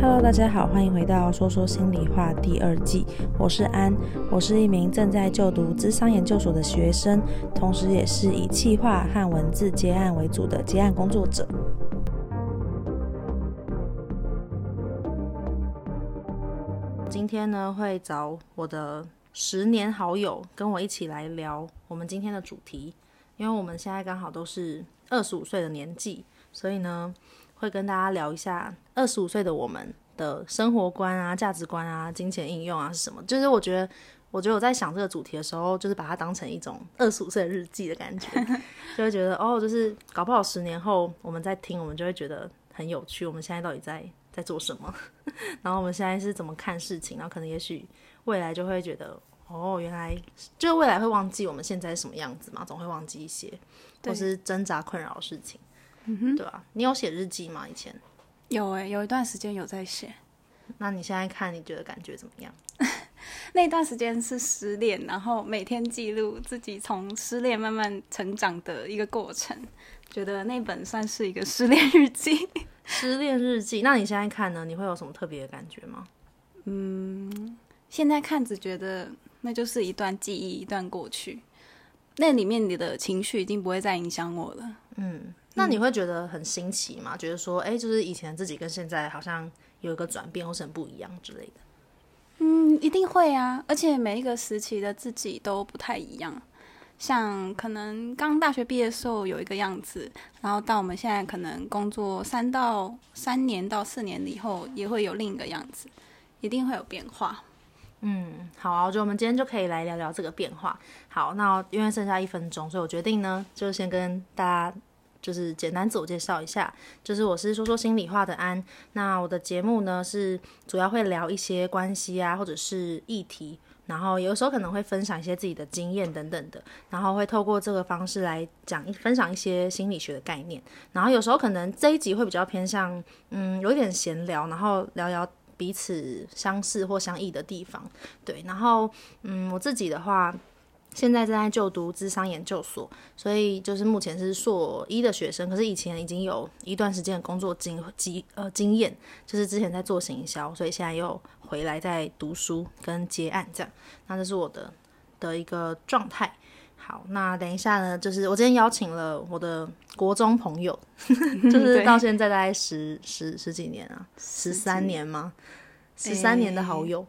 Hello，大家好，欢迎回到说说心里话第二季。我是安，我是一名正在就读咨商研究所的学生，同时也是以企划和文字接案为主的接案工作者。今天呢，会找我的十年好友跟我一起来聊我们今天的主题，因为我们现在刚好都是二十五岁的年纪，所以呢。会跟大家聊一下二十五岁的我们的生活观啊、价值观啊、金钱应用啊是什么？就是我觉得，我觉得我在想这个主题的时候，就是把它当成一种二十五岁的日记的感觉，就会觉得哦，就是搞不好十年后我们在听，我们就会觉得很有趣。我们现在到底在在做什么？然后我们现在是怎么看事情？然后可能也许未来就会觉得哦，原来就未来会忘记我们现在是什么样子嘛？总会忘记一些，或是挣扎困扰的事情。嗯，对啊，你有写日记吗？以前有诶、欸，有一段时间有在写。那你现在看，你觉得感觉怎么样？那段时间是失恋，然后每天记录自己从失恋慢慢成长的一个过程，觉得那本算是一个失恋日记。失恋日记，那你现在看呢？你会有什么特别的感觉吗？嗯，现在看只觉得那就是一段记忆，一段过去，那里面你的情绪已经不会再影响我了。嗯。那你会觉得很新奇吗？觉得说，哎、欸，就是以前自己跟现在好像有一个转变，或是很不一样之类的。嗯，一定会啊！而且每一个时期的自己都不太一样。像可能刚大学毕业的时候有一个样子，然后到我们现在可能工作三到三年到四年以后，也会有另一个样子，一定会有变化。嗯，好啊，我觉得我们今天就可以来聊聊这个变化。好，那因为剩下一分钟，所以我决定呢，就先跟大家。就是简单自我介绍一下，就是我是说说心里话的安。那我的节目呢，是主要会聊一些关系啊，或者是议题，然后有时候可能会分享一些自己的经验等等的，然后会透过这个方式来讲分享一些心理学的概念。然后有时候可能这一集会比较偏向，嗯，有一点闲聊，然后聊聊彼此相似或相异的地方。对，然后嗯，我自己的话。现在正在就读智商研究所，所以就是目前是硕一的学生。可是以前已经有一段时间的工作经经呃经验，就是之前在做行销，所以现在又回来在读书跟接案这样。那这是我的的一个状态。好，那等一下呢，就是我今天邀请了我的国中朋友，就是到现在大概十十十几年啊，十三年吗？十三年的好友。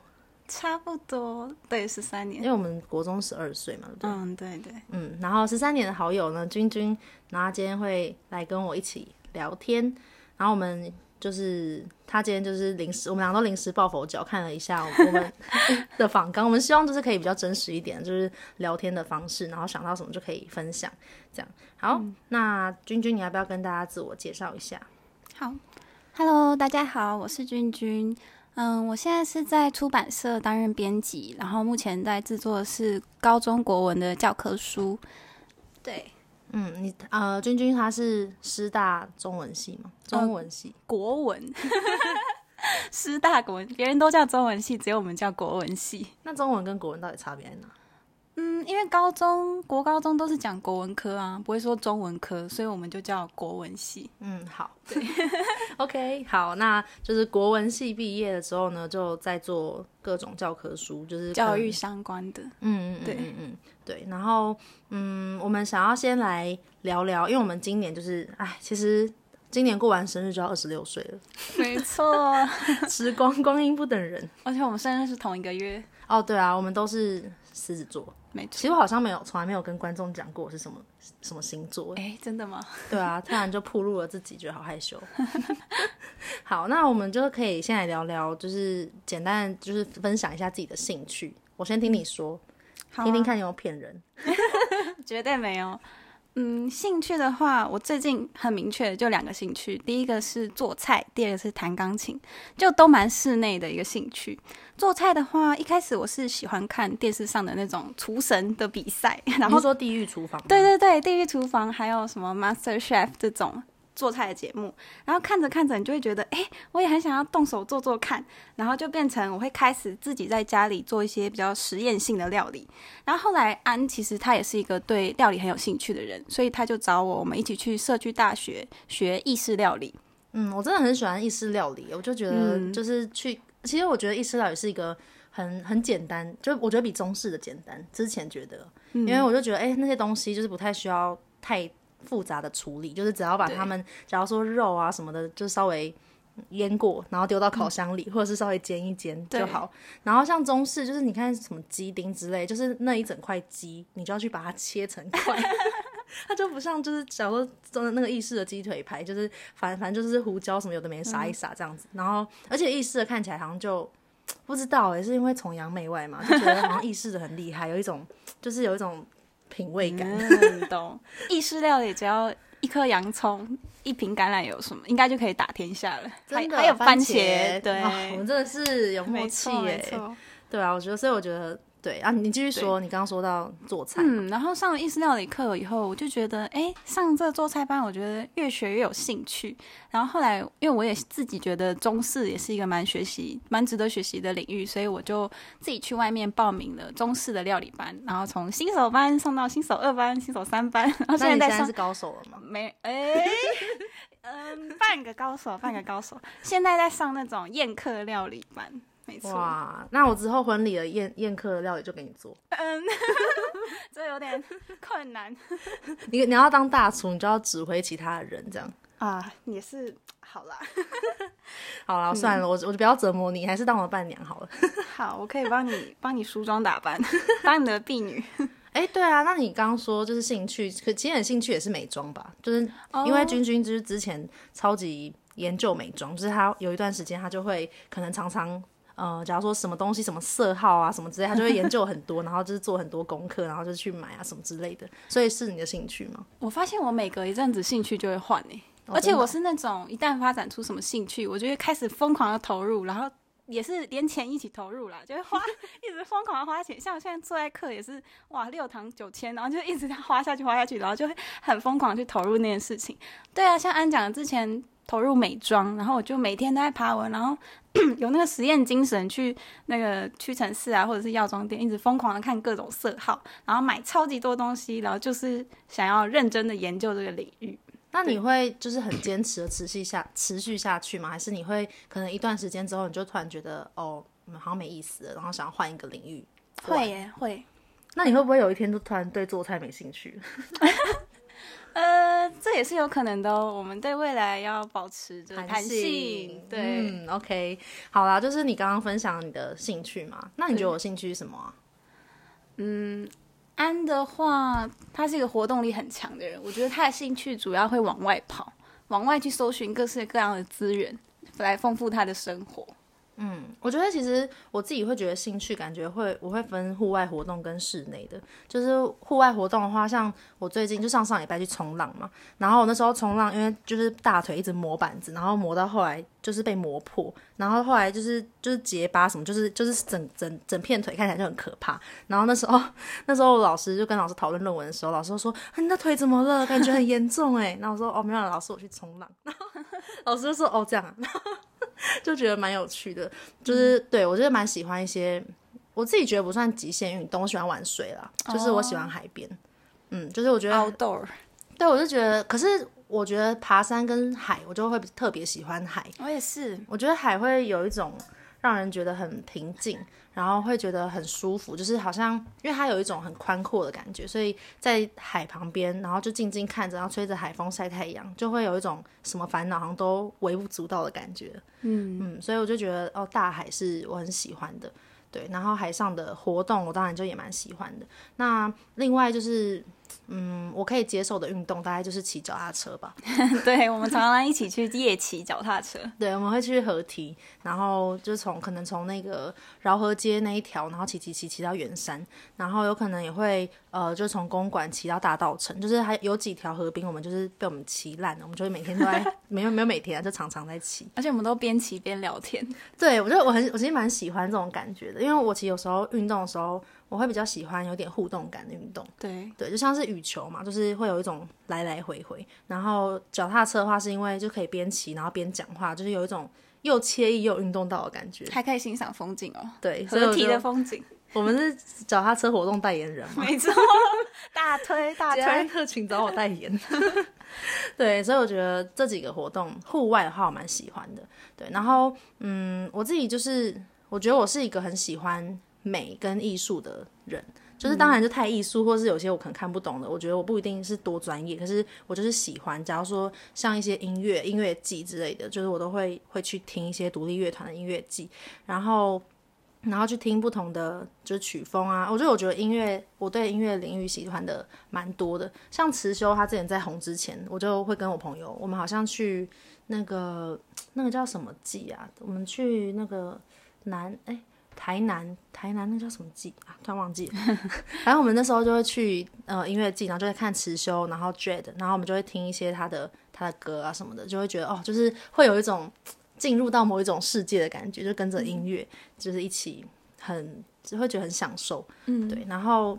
差不多，对，十三年，因为我们国中十二岁嘛，对不对？嗯，对对，嗯，然后十三年的好友呢，君君，然后他今天会来跟我一起聊天，然后我们就是他今天就是临时，我们俩都临时抱佛脚，看了一下我们 的访纲，我们希望就是可以比较真实一点，就是聊天的方式，然后想到什么就可以分享，这样。好，嗯、那君君，你要不要跟大家自我介绍一下？好，Hello，大家好，我是君君。嗯，我现在是在出版社担任编辑，然后目前在制作的是高中国文的教科书。对，嗯，你呃，君君他是师大中文系吗？中文系，呃、国文，师大国文，别人都叫中文系，只有我们叫国文系。那中文跟国文到底差别在哪？嗯，因为高中国高中都是讲国文科啊，不会说中文科，所以我们就叫国文系。嗯，好，对，OK，好，那就是国文系毕业的时候呢，就在做各种教科书，就是教育相关的。嗯嗯，对，嗯嗯对。然后，嗯，我们想要先来聊聊，因为我们今年就是，哎，其实今年过完生日就要二十六岁了。没错，时光光阴不等人，而且我们生日是同一个月。哦，对啊，我们都是狮子座。没错，其实我好像没有，从来没有跟观众讲过我是什么什么星座。哎，真的吗？对啊，突然就暴露了自己，觉得好害羞。好，那我们就可以先来聊聊，就是简单，就是分享一下自己的兴趣。我先听你说，啊、听听看有没有骗人。绝对没有。嗯，兴趣的话，我最近很明确的就两个兴趣，第一个是做菜，第二个是弹钢琴，就都蛮室内的一个兴趣。做菜的话，一开始我是喜欢看电视上的那种厨神的比赛，然后说地狱厨房，对对对，地狱厨房，还有什么 Master Chef 这种。做菜的节目，然后看着看着，你就会觉得，哎，我也很想要动手做做看，然后就变成我会开始自己在家里做一些比较实验性的料理。然后后来安其实他也是一个对料理很有兴趣的人，所以他就找我，我们一起去社区大学学意式料理。嗯，我真的很喜欢意式料理，我就觉得就是去，嗯、其实我觉得意式料理是一个很很简单，就我觉得比中式的简单。之前觉得，嗯、因为我就觉得，哎、欸，那些东西就是不太需要太复杂的处理，就是只要把它们，假如说肉啊什么的，就稍微。腌过，然后丢到烤箱里，嗯、或者是稍微煎一煎就好。然后像中式，就是你看什么鸡丁之类，就是那一整块鸡，你就要去把它切成块。它就不像就是假如说做的那个意式的鸡腿排，就是反正反正就是胡椒什么有的没撒一撒这样子。嗯、然后而且意式的看起来好像就 不知道哎，是因为崇洋媚外嘛，就觉得好像意式的很厉害，有一种就是有一种品味感。嗯、懂 意式料理只要。一颗洋葱，一瓶橄榄油，什么应该就可以打天下了。真的，还有番茄，对、哦，我们真的是有默契耶。对啊，我觉得，所以我觉得。对啊，你继续说，你刚刚说到做菜，嗯，然后上了意式料理课以后，我就觉得，哎，上这做菜班，我觉得越学越有兴趣。然后后来，因为我也自己觉得中式也是一个蛮学习、蛮值得学习的领域，所以我就自己去外面报名了中式的料理班，然后从新手班上到新手二班、新手三班，然后现在在上，是高手了吗？没，哎，嗯，半个高手，半个高手，现在在上那种宴客料理班。哇，那我之后婚礼的宴宴客的料理就给你做。嗯，这有点困难。你你要当大厨，你就要指挥其他的人，这样啊，也是好啦。好了，算了，我我就不要折磨你，还是当我的伴娘好了。好，我可以帮你帮你梳妆打扮，当你的婢女。哎，对啊，那你刚刚说就是兴趣，可其实你兴趣也是美妆吧？就是因为君君就是之前超级研究美妆，就是他有一段时间他就会可能常常。呃，假如说什么东西，什么色号啊，什么之类，他就会研究很多，然后就是做很多功课，然后就去买啊什么之类的。所以是你的兴趣吗？我发现我每隔一阵子兴趣就会换诶，哦、而且我是那种一旦发展出什么兴趣，我就会开始疯狂的投入，然后也是连钱一起投入啦，就会花，一直疯狂的花钱。像我现在坐在课也是，哇，六堂九千，然后就一直在花下去，花下去，然后就会很疯狂去投入那件事情。对啊，像安讲之前。投入美妆，然后我就每天都在爬文，然后有那个实验精神去那个屈臣氏啊，或者是药妆店，一直疯狂的看各种色号，然后买超级多东西，然后就是想要认真的研究这个领域。那你会就是很坚持的持续下持续下去吗？还是你会可能一段时间之后你就突然觉得哦，好像没意思了，然后想要换一个领域？会耶，会。那你会不会有一天就突然对做菜没兴趣？呃，这也是有可能的哦。我们对未来要保持着弹性，性对，嗯，OK，好啦，就是你刚刚分享你的兴趣嘛，那你觉得我兴趣是什么啊？嗯，安的话，他是一个活动力很强的人，我觉得他的兴趣主要会往外跑，往外去搜寻各式各样的资源，来丰富他的生活。嗯，我觉得其实我自己会觉得兴趣，感觉会我会分户外活动跟室内的。就是户外活动的话，像我最近就上上礼拜去冲浪嘛，然后我那时候冲浪，因为就是大腿一直磨板子，然后磨到后来就是被磨破，然后后来就是就是结疤什么，就是就是整整整片腿看起来就很可怕。然后那时候 那时候老师就跟老师讨论论文的时候，老师就说：“你的腿怎么了？感觉很严重哎。”然后我说：“哦，没有，老师我去冲浪。”然后老师就说：“哦，这样啊。” 就觉得蛮有趣的，就是、嗯、对我觉得蛮喜欢一些，我自己觉得不算极限运动，我喜欢玩水啦，就是我喜欢海边，哦、嗯，就是我觉得 outdoor，对我就觉得，可是我觉得爬山跟海，我就会特别喜欢海，我也是，我觉得海会有一种让人觉得很平静。然后会觉得很舒服，就是好像因为它有一种很宽阔的感觉，所以在海旁边，然后就静静看着，然后吹着海风晒太阳，就会有一种什么烦恼好像都微不足道的感觉。嗯嗯，所以我就觉得哦，大海是我很喜欢的，对。然后海上的活动，我当然就也蛮喜欢的。那另外就是。嗯，我可以接受的运动大概就是骑脚踏车吧。对，我们常常一起去夜骑脚踏车。对，我们会去河堤，然后就从可能从那个饶河街那一条，然后骑骑骑骑到圆山，然后有可能也会呃，就从公馆骑到大道城，就是还有几条河滨，我们就是被我们骑烂了，我们就会每天都在 没有没有每天啊，就常常在骑，而且我们都边骑边聊天。对，我觉得我很我其实蛮喜欢这种感觉的，因为我其实有时候运动的时候。我会比较喜欢有点互动感的运动，对对，就像是羽球嘛，就是会有一种来来回回。然后脚踏车的话，是因为就可以边骑然后边讲话，就是有一种又惬意又运动到的感觉，还可以欣赏风景哦。对，合体的风景，我们是脚踏车活动代言人嘛，没错。大推大推特请找我代言。对，所以我觉得这几个活动户外的话，我蛮喜欢的。对，然后嗯，我自己就是我觉得我是一个很喜欢美跟艺术的人。就是当然就太艺术，或是有些我可能看不懂的，我觉得我不一定是多专业，可是我就是喜欢。假如说像一些音乐、音乐季之类的，就是我都会会去听一些独立乐团的音乐季，然后然后去听不同的就是曲风啊。我觉得我觉得音乐，我对音乐领域喜欢的蛮多的。像辞修他之前在红之前，我就会跟我朋友，我们好像去那个那个叫什么季啊？我们去那个南哎。欸台南，台南那叫什么季啊？突然忘记了。然后我们那时候就会去呃音乐季，然后就会看辞修，然后 Dread，然后我们就会听一些他的他的歌啊什么的，就会觉得哦，就是会有一种进入到某一种世界的感觉，就跟着音乐，就是一起很就会觉得很享受。嗯，对，然后。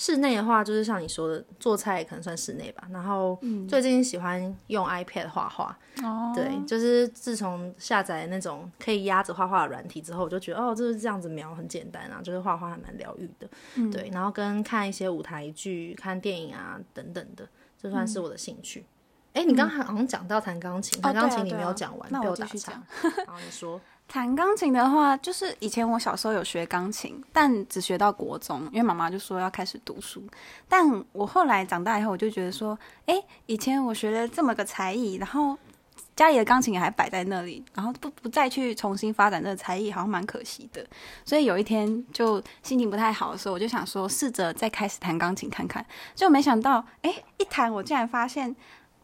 室内的话，就是像你说的，做菜可能算室内吧。然后最近喜欢用 iPad 画画，嗯、对，就是自从下载那种可以压着画画的软体之后，我就觉得哦，就是这样子描很简单啊，就是画画还蛮疗愈的。嗯、对，然后跟看一些舞台剧、看电影啊等等的，这算是我的兴趣。哎、嗯，你刚刚好像讲到弹钢琴，弹钢琴你没有讲完，被我打岔。然后你说。弹钢琴的话，就是以前我小时候有学钢琴，但只学到国中，因为妈妈就说要开始读书。但我后来长大以后，我就觉得说，哎，以前我学了这么个才艺，然后家里的钢琴也还摆在那里，然后不不再去重新发展这个才艺，好像蛮可惜的。所以有一天就心情不太好的时候，我就想说，试着再开始弹钢琴看看。就没想到，哎，一弹我竟然发现。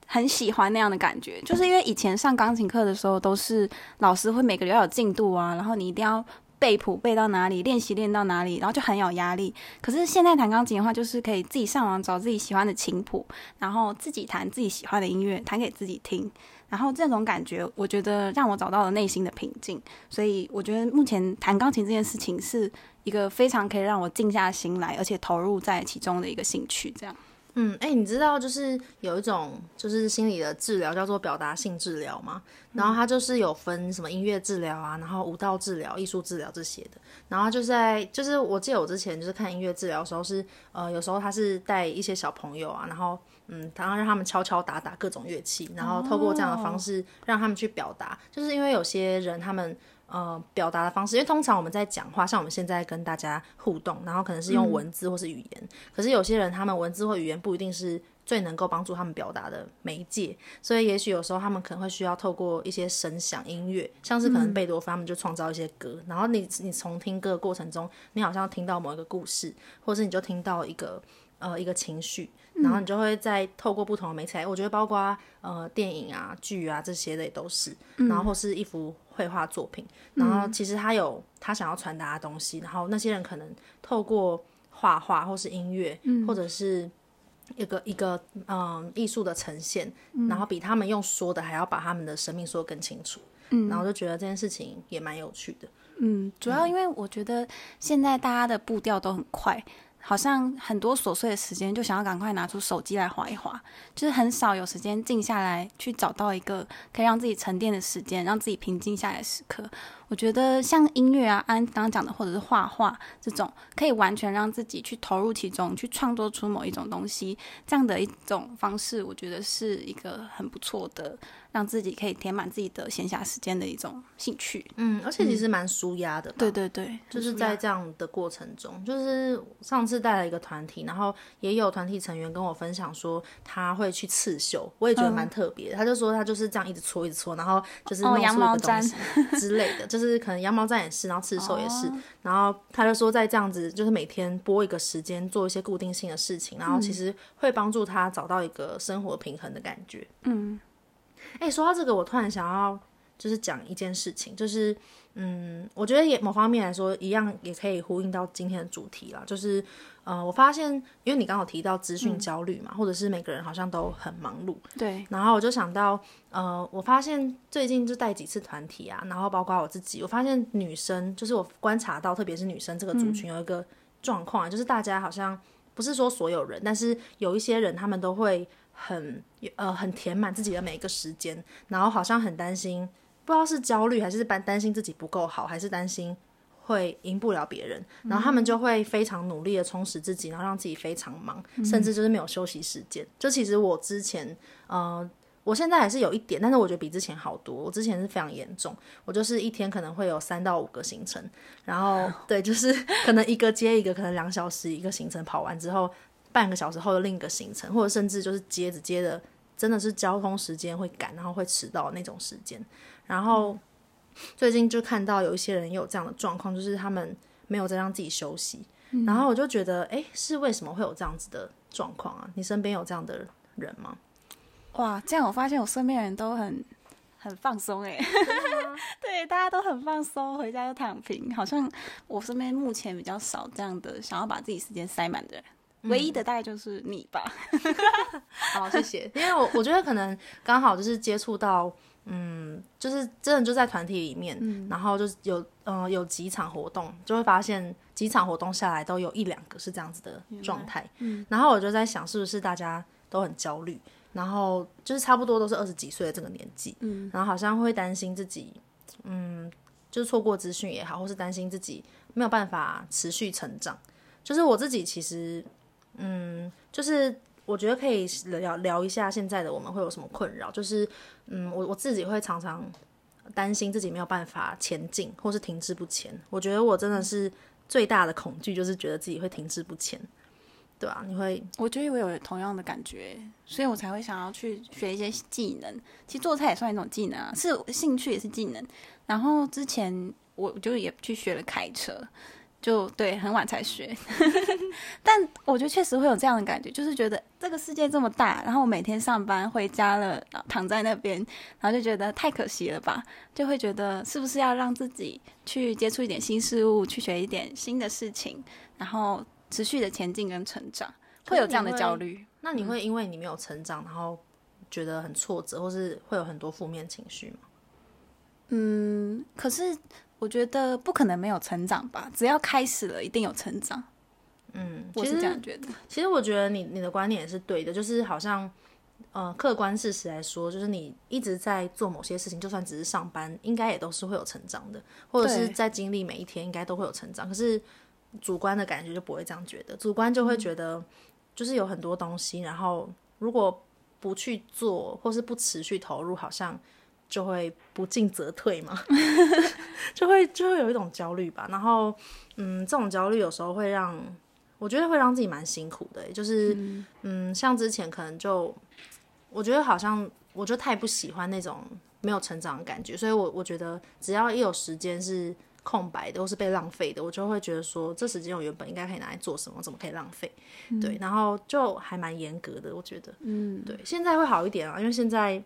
很喜欢那样的感觉，就是因为以前上钢琴课的时候，都是老师会每个月要有进度啊，然后你一定要背谱背到哪里，练习练到哪里，然后就很有压力。可是现在弹钢琴的话，就是可以自己上网找自己喜欢的琴谱，然后自己弹自己喜欢的音乐，弹给自己听。然后这种感觉，我觉得让我找到了内心的平静。所以我觉得目前弹钢琴这件事情是一个非常可以让我静下心来，而且投入在其中的一个兴趣。这样。嗯，哎、欸，你知道就是有一种就是心理的治疗叫做表达性治疗吗？然后它就是有分什么音乐治疗啊，然后舞蹈治疗、艺术治疗这些的。然后就是在就是我记得我之前就是看音乐治疗的时候是呃有时候他是带一些小朋友啊，然后嗯，然后让他们敲敲打打各种乐器，然后透过这样的方式让他们去表达。就是因为有些人他们。呃，表达的方式，因为通常我们在讲话，像我们现在跟大家互动，然后可能是用文字或是语言，嗯、可是有些人他们文字或语言不一定是最能够帮助他们表达的媒介，所以也许有时候他们可能会需要透过一些声响音乐，像是可能贝多芬他们就创造一些歌，嗯、然后你你从听歌的过程中，你好像听到某一个故事，或是你就听到一个呃一个情绪，然后你就会再透过不同的媒材，我觉得包括呃电影啊剧啊这些的也都是，然后或是一幅。绘画作品，然后其实他有他想要传达的东西，然后那些人可能透过画画或是音乐，嗯、或者是一个一个嗯艺术的呈现，嗯、然后比他们用说的还要把他们的生命说得更清楚，嗯、然后就觉得这件事情也蛮有趣的。嗯，主要因为我觉得现在大家的步调都很快。好像很多琐碎的时间，就想要赶快拿出手机来划一划，就是很少有时间静下来去找到一个可以让自己沉淀的时间，让自己平静下来的时刻。我觉得像音乐啊，安刚刚讲的，或者是画画这种，可以完全让自己去投入其中，去创作出某一种东西，这样的一种方式，我觉得是一个很不错的。让自己可以填满自己的闲暇时间的一种兴趣，嗯，而且其实蛮舒压的，对对对，就是在这样的过程中，就是上次带了一个团体，然后也有团体成员跟我分享说他会去刺绣，我也觉得蛮特别的。嗯、他就说他就是这样一直搓一直搓，然后就是弄出一个东西 之类的，哦、就是可能羊毛毡也是，然后刺绣也是，哦、然后他就说在这样子就是每天拨一个时间做一些固定性的事情，然后其实会帮助他找到一个生活平衡的感觉，嗯。哎，说到这个，我突然想要就是讲一件事情，就是嗯，我觉得也某方面来说，一样也可以呼应到今天的主题啦。就是呃，我发现，因为你刚好提到资讯焦虑嘛，嗯、或者是每个人好像都很忙碌，对。然后我就想到，呃，我发现最近就带几次团体啊，然后包括我自己，我发现女生，就是我观察到，特别是女生这个族群有一个状况，嗯、就是大家好像不是说所有人，但是有一些人，他们都会。很呃，很填满自己的每一个时间，然后好像很担心，不知道是焦虑还是担担心自己不够好，还是担心会赢不了别人，然后他们就会非常努力的充实自己，然后让自己非常忙，甚至就是没有休息时间。就其实我之前，呃，我现在还是有一点，但是我觉得比之前好多。我之前是非常严重，我就是一天可能会有三到五个行程，然后 对，就是可能一个接一个，可能两小时一个行程跑完之后，半个小时后的另一个行程，或者甚至就是接着接着，真的是交通时间会赶，然后会迟到那种时间，然后。最近就看到有一些人有这样的状况，就是他们没有在让自己休息，嗯、然后我就觉得，哎，是为什么会有这样子的状况啊？你身边有这样的人吗？哇，这样我发现我身边人都很很放松，哎，对，大家都很放松，回家就躺平，好像我身边目前比较少这样的想要把自己时间塞满的人，嗯、唯一的大概就是你吧。好，谢谢，因为我我觉得可能刚好就是接触到。嗯，就是真的就在团体里面，嗯、然后就是有嗯、呃、有几场活动，就会发现几场活动下来都有一两个是这样子的状态。嗯，然后我就在想，是不是大家都很焦虑，然后就是差不多都是二十几岁的这个年纪，嗯，然后好像会担心自己，嗯，就是错过资讯也好，或是担心自己没有办法持续成长。就是我自己其实，嗯，就是。我觉得可以聊聊一下现在的我们会有什么困扰，就是，嗯，我我自己会常常担心自己没有办法前进，或是停滞不前。我觉得我真的是最大的恐惧，就是觉得自己会停滞不前，对啊，你会？我觉得我有同样的感觉，所以我才会想要去学一些技能。其实做菜也算一种技能啊，是兴趣也是技能。然后之前我就也去学了开车。就对，很晚才学，但我觉得确实会有这样的感觉，就是觉得这个世界这么大，然后我每天上班回家了，躺在那边，然后就觉得太可惜了吧，就会觉得是不是要让自己去接触一点新事物，去学一点新的事情，然后持续的前进跟成长，会有这样的焦虑。那你会因为你没有成长，然后觉得很挫折，或是会有很多负面情绪吗？嗯，可是。我觉得不可能没有成长吧，只要开始了，一定有成长。嗯，我是这样觉得。其实我觉得你你的观点也是对的，就是好像，呃，客观事实来说，就是你一直在做某些事情，就算只是上班，应该也都是会有成长的，或者是在经历每一天，应该都会有成长。可是主观的感觉就不会这样觉得，主观就会觉得，就是有很多东西，然后如果不去做，或是不持续投入，好像。就会不进则退嘛，就会就会有一种焦虑吧。然后，嗯，这种焦虑有时候会让我觉得会让自己蛮辛苦的。就是，嗯，嗯，像之前可能就我觉得好像我就太不喜欢那种没有成长的感觉，所以我我觉得只要一有时间是空白的或是被浪费的，我就会觉得说这时间我原本应该可以拿来做什么，怎么可以浪费？嗯，对，然后就还蛮严格的，我觉得，嗯，对，现在会好一点啊，因为现在，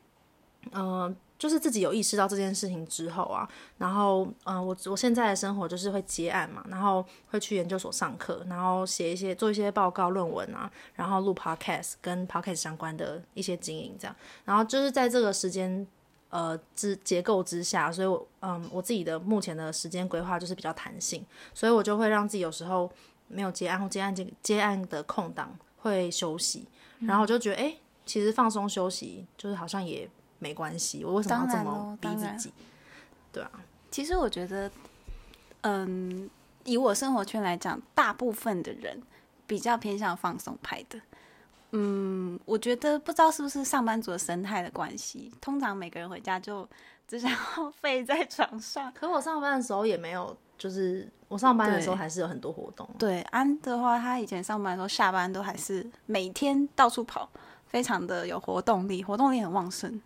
嗯，呃。就是自己有意识到这件事情之后啊，然后，嗯、我我现在的生活就是会接案嘛，然后会去研究所上课，然后写一些做一些报告论文啊，然后录 podcast 跟 podcast 相关的一些经营这样，然后就是在这个时间呃之结构之下，所以我嗯我自己的目前的时间规划就是比较弹性，所以我就会让自己有时候没有接案或接案接接案的空档会休息，然后我就觉得哎、其实放松休息就是好像也。没关系，我为什么要这么逼自己？对啊，其实我觉得，嗯，以我生活圈来讲，大部分的人比较偏向放松派的。嗯，我觉得不知道是不是上班族的生态的关系，通常每个人回家就只想要 废在床上。可我上班的时候也没有，就是我上班的时候还是有很多活动。对，对，安的话，他以前上班的时候下班都还是每天到处跑，非常的有活动力，活动力很旺盛。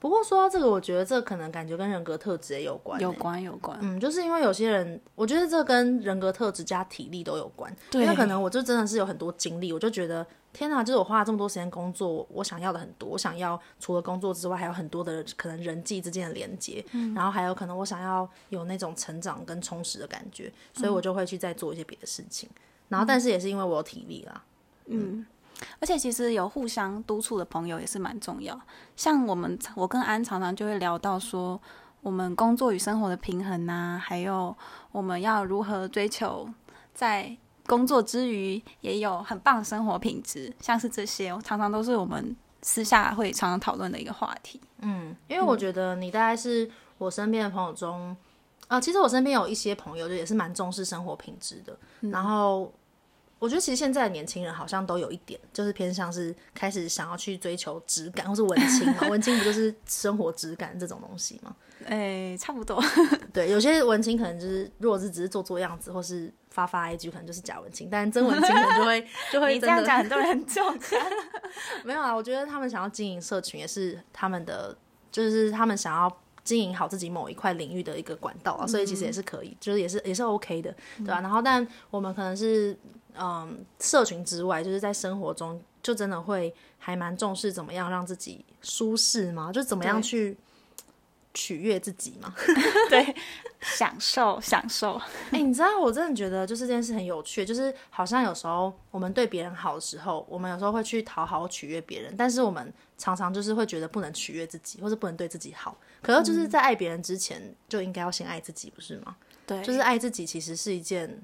不过说到这个，我觉得这可能感觉跟人格特质也有关，有关有关。嗯，就是因为有些人，我觉得这跟人格特质加体力都有关。对，因为可能我就真的是有很多精力，我就觉得天哪，就是我花了这么多时间工作，我想要的很多，我想要除了工作之外，还有很多的可能人际之间的连接，嗯，然后还有可能我想要有那种成长跟充实的感觉，所以我就会去再做一些别的事情。嗯，然后，但是也是因为我有体力啦，嗯。嗯而且其实有互相督促的朋友也是蛮重要。像我们，我跟安常常就会聊到说，我们工作与生活的平衡啊，还有我们要如何追求在工作之余也有很棒的生活品质，像是这些，常常都是我们私下会常常讨论的一个话题。嗯，因为我觉得你大概是我身边的朋友中，啊、呃，其实我身边有一些朋友，就也是蛮重视生活品质的。嗯、然后我觉得，其实现在的年轻人好像都有一点，就是偏向是开始想要去追求质感，或是文青嘛。文青不就是生活质感这种东西吗？哎、欸，差不多。对，有些文青可能就是，如果是只是做做样子，或是发发 IG，可能就是假文青。但真文青可能就会 就会真的你这样讲，很多人很重视。没有啊，我觉得他们想要经营社群，也是他们的，就是他们想要。经营好自己某一块领域的一个管道啊，所以其实也是可以，嗯、就是也是也是 OK 的，对吧、啊？然后，但我们可能是嗯，社群之外，就是在生活中，就真的会还蛮重视怎么样让自己舒适吗？就怎么样去取悦自己嘛？对，享受享受。哎、欸，你知道，我真的觉得就是这件事很有趣，就是好像有时候我们对别人好的时候，我们有时候会去讨好取悦别人，但是我们常常就是会觉得不能取悦自己，或者不能对自己好。可是就是在爱别人之前，就应该要先爱自己，不是吗？对，就是爱自己，其实是一件，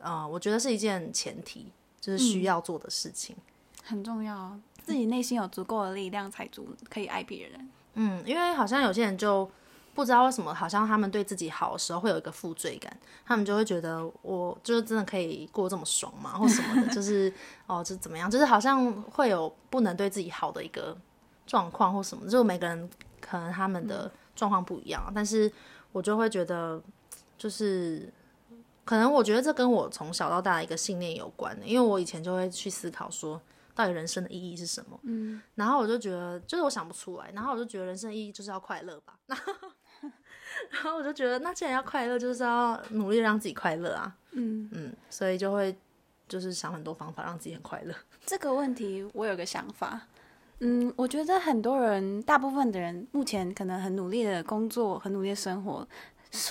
呃，我觉得是一件前提，就是需要做的事情，嗯、很重要。自己内心有足够的力量，才足可以爱别人。嗯，因为好像有些人就不知道为什么，好像他们对自己好的时候会有一个负罪感，他们就会觉得我就是真的可以过这么爽吗？或什么的，就是哦，就怎么样，就是好像会有不能对自己好的一个状况或什么，就每个人。可能他们的状况不一样，嗯，但是我就会觉得，就是可能我觉得这跟我从小到大的一个信念有关，因为我以前就会去思考说，到底人生的意义是什么？嗯，然后我就觉得，就是我想不出来，然后我就觉得人生的意义就是要快乐吧，然后我就觉得，那既然要快乐，就是要努力让自己快乐啊，嗯嗯，所以就会就是想很多方法让自己很快乐。这个问题我有个想法。嗯，我觉得很多人，大部分的人目前可能很努力的工作，很努力的生活，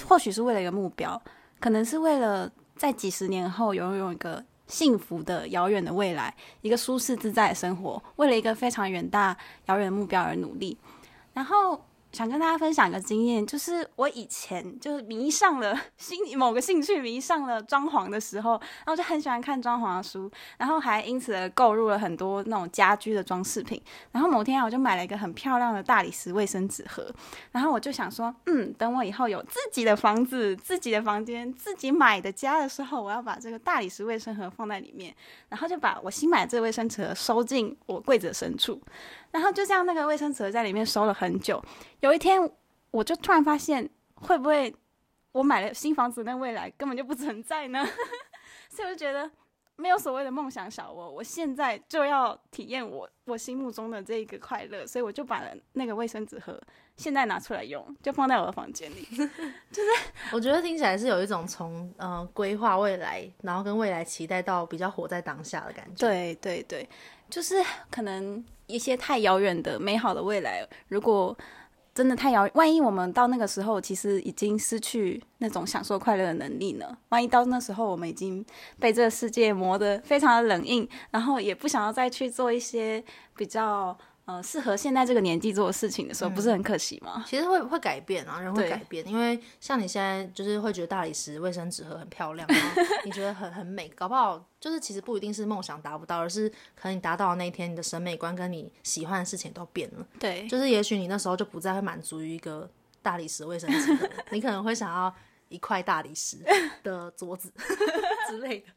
或许是为了一个目标，可能是为了在几十年后拥有一个幸福的遥远的未来，一个舒适自在的生活，为了一个非常远大遥远的目标而努力，然后。想跟大家分享一个经验，就是我以前就是迷上了兴某个兴趣，迷上了装潢的时候，然后就很喜欢看装潢的书，然后还因此而购入了很多那种家居的装饰品。然后某天我就买了一个很漂亮的大理石卫生纸盒，然后我就想说，嗯，等我以后有自己的房子、自己的房间、自己买的家的时候，我要把这个大理石卫生盒放在里面，然后就把我新买的这个卫生纸盒收进我柜子的深处。然后就这样，那个卫生纸在里面收了很久。有一天，我就突然发现，会不会我买了新房子，那未来根本就不存在呢？所以我就觉得，没有所谓的梦想小我，我现在就要体验我我心目中的这一个快乐。所以我就把那个卫生纸盒现在拿出来用，就放在我的房间里。就是我觉得听起来是有一种从呃规划未来，然后跟未来期待到比较活在当下的感觉。对对对，就是可能。一些太遥远的美好的未来，如果真的太遥远，万一我们到那个时候，其实已经失去那种享受快乐的能力呢？万一到那时候，我们已经被这个世界磨得非常的冷硬，然后也不想要再去做一些比较。呃，适合现在这个年纪做的事情的时候，不是很可惜吗？嗯、其实会会改变啊，人会改变，因为像你现在就是会觉得大理石卫生纸盒很漂亮，然后 你觉得很很美，搞不好就是其实不一定是梦想达不到，而是可能你达到的那一天，你的审美观跟你喜欢的事情都变了。对，就是也许你那时候就不再会满足于一个大理石卫生纸盒，你可能会想要一块大理石 的桌子之类的。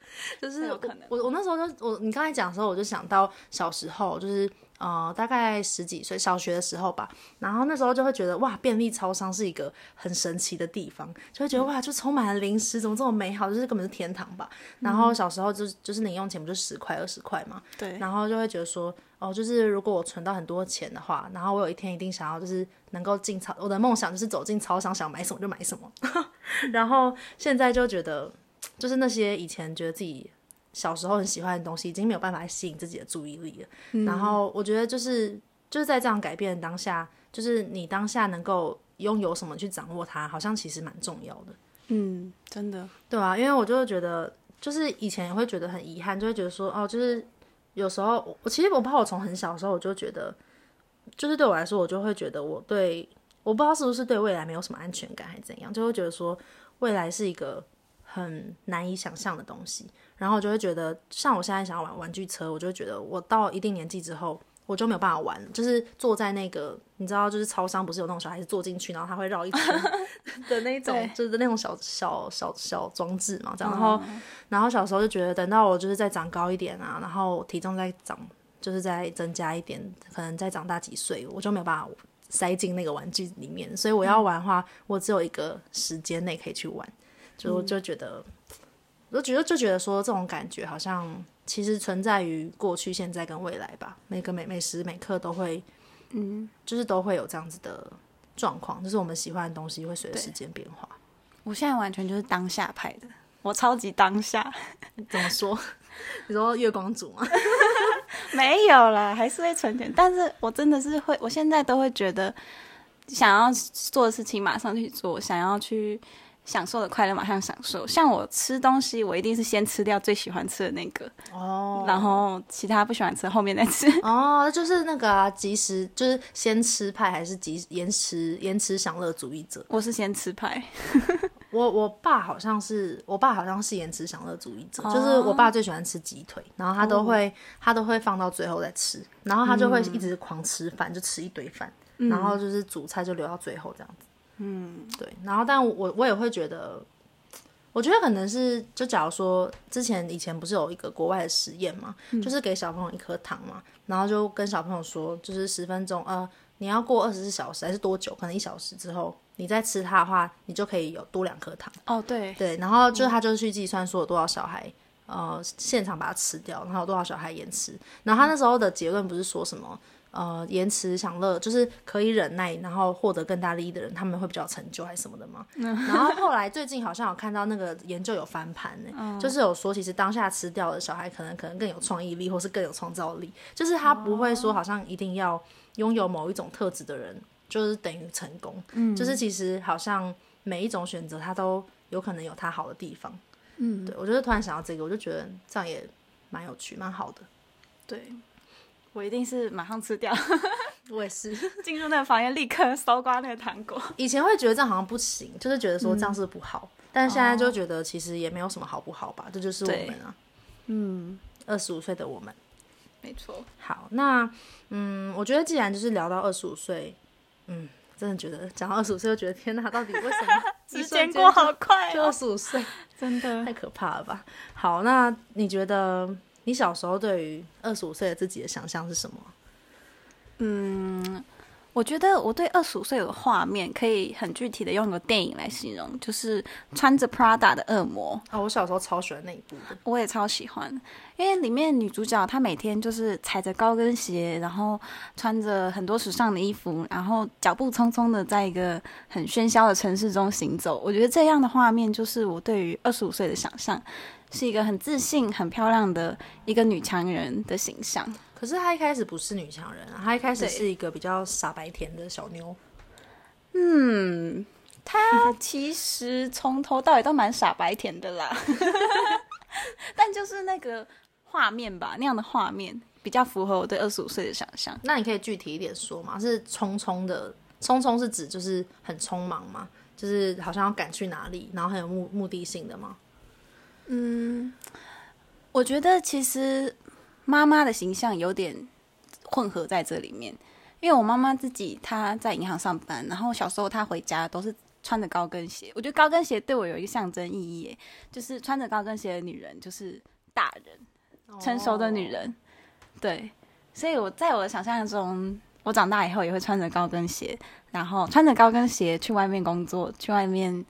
就是有可能，我我那时候就我你刚才讲的时候，我就想到小时候就是。呃，大概十几岁，小学的时候吧，然后那时候就会觉得哇，便利超商是一个很神奇的地方，就会觉得哇，就充满了零食，怎么这么美好，就是根本是天堂吧。然后小时候就就是零用钱不就十块二十块嘛，对，然后就会觉得说，哦，就是如果我存到很多钱的话，然后我有一天一定想要就是能够进超，我的梦想就是走进超商，想买什么就买什么。然后现在就觉得，就是那些以前觉得自己。小时候很喜欢的东西，已经没有办法吸引自己的注意力了。嗯、然后我觉得，就是就是在这样改变的当下，就是你当下能够拥有什么去掌握它，好像其实蛮重要的。嗯，真的，对啊，因为我就会觉得，就是以前也会觉得很遗憾，就会觉得说，哦，就是有时候我其实我怕我从很小的时候我就觉得，就是对我来说，我就会觉得我对我不知道是不是对未来没有什么安全感还是怎样，就会觉得说未来是一个很难以想象的东西。然后我就会觉得，像我现在想要玩玩具车，我就会觉得我到一定年纪之后，我就没有办法玩，就是坐在那个，你知道，就是超商不是有那种小孩子坐进去，然后他会绕一圈 的那种，就是那种小小小小装置嘛，这样。然后，嗯、然后小时候就觉得，等到我就是再长高一点啊，然后体重再长，就是再增加一点，可能再长大几岁，我就没有办法塞进那个玩具里面。所以我要玩的话，嗯、我只有一个时间内可以去玩，就就觉得，我就觉得就觉得说这种感觉好像。其实存在于过去、现在跟未来吧，每个每每时每刻都会，嗯，就是都会有这样子的状况，就是我们喜欢的东西会随着时间变化。我现在完全就是当下派的，我超级当下。怎么说？你说月光族吗？没有啦，还是会存钱，但是我真的是会，我现在都会觉得想要做的事情马上去做，想要去。享受的快乐马上享受，像我吃东西，我一定是先吃掉最喜欢吃的那个哦，然后其他不喜欢吃后面再吃哦，就是那个啊，即时就是先吃派还是即延迟延迟享乐主义者？我是先吃派，我我爸好像是我爸好像是延迟享乐主义者，哦、就是我爸最喜欢吃鸡腿，然后他都会、哦、他都会放到最后再吃，然后他就会一直狂吃饭，嗯、就吃一堆饭，然后就是主菜就留到最后这样子。嗯，对，然后但我我也会觉得，我觉得可能是就假如说之前以前不是有一个国外的实验嘛，嗯、就是给小朋友一颗糖嘛，然后就跟小朋友说，就是十分钟，呃，你要过二十四小时还是多久？可能一小时之后你再吃它的话，你就可以有多两颗糖。哦，对对，然后就他就去计算说有多少小孩，呃，现场把它吃掉，然后有多少小孩延迟。然后他那时候的结论不是说什么？呃，延迟享乐就是可以忍耐，然后获得更大利益的人，他们会比较成就还是什么的吗？嗯、然后后来最近好像有看到那个研究有翻盘呢，嗯、就是有说其实当下吃掉的小孩可能可能更有创意力，或是更有创造力，就是他不会说好像一定要拥有某一种特质的人就是等于成功，嗯，就是其实好像每一种选择他都有可能有他好的地方，嗯，对，我就是突然想到这个，我就觉得这样也蛮有趣，蛮好的，对。我一定是马上吃掉，我也是。进入那个房间立刻搜刮那个糖果。以前会觉得这样好像不行，就是觉得说这样是不好，嗯、但是现在就觉得其实也没有什么好不好吧，这就是我们啊，嗯，二十五岁的我们，没错。好，那嗯，我觉得既然就是聊到二十五岁，嗯，真的觉得讲到二十五岁就觉得天哪，到底为什么 时间过好快，就二十五岁，真的。太可怕了吧？好，那你觉得？你小时候对于二十五岁的自己的想象是什么？嗯，我觉得我对二十五岁有个画面，可以很具体的用一个电影来形容，就是穿着 Prada 的恶魔。啊、哦，我小时候超喜欢那一部的，我也超喜欢，因为里面女主角她每天就是踩着高跟鞋，然后穿着很多时尚的衣服，然后脚步匆匆的在一个很喧嚣的城市中行走。我觉得这样的画面就是我对于二十五岁的想象。是一个很自信、很漂亮的一个女强人的形象。可是她一开始不是女强人啊，她一开始是一个比较傻白甜的小妞。嗯，她其实从头到尾都蛮傻白甜的啦。但就是那个画面吧，那样的画面比较符合我对二十五岁的想象。那你可以具体一点说吗？是匆匆的，匆匆是指就是很匆忙吗？就是好像要赶去哪里，然后很有目目的性的吗？嗯，我觉得其实妈妈的形象有点混合在这里面，因为我妈妈自己她在银行上班，然后小时候她回家都是穿着高跟鞋。我觉得高跟鞋对我有一个象征意义，就是穿着高跟鞋的女人就是大人，成熟的女人。对，所以我在我的想象中，我长大以后也会穿着高跟鞋，然后穿着高跟鞋去外面工作，去外面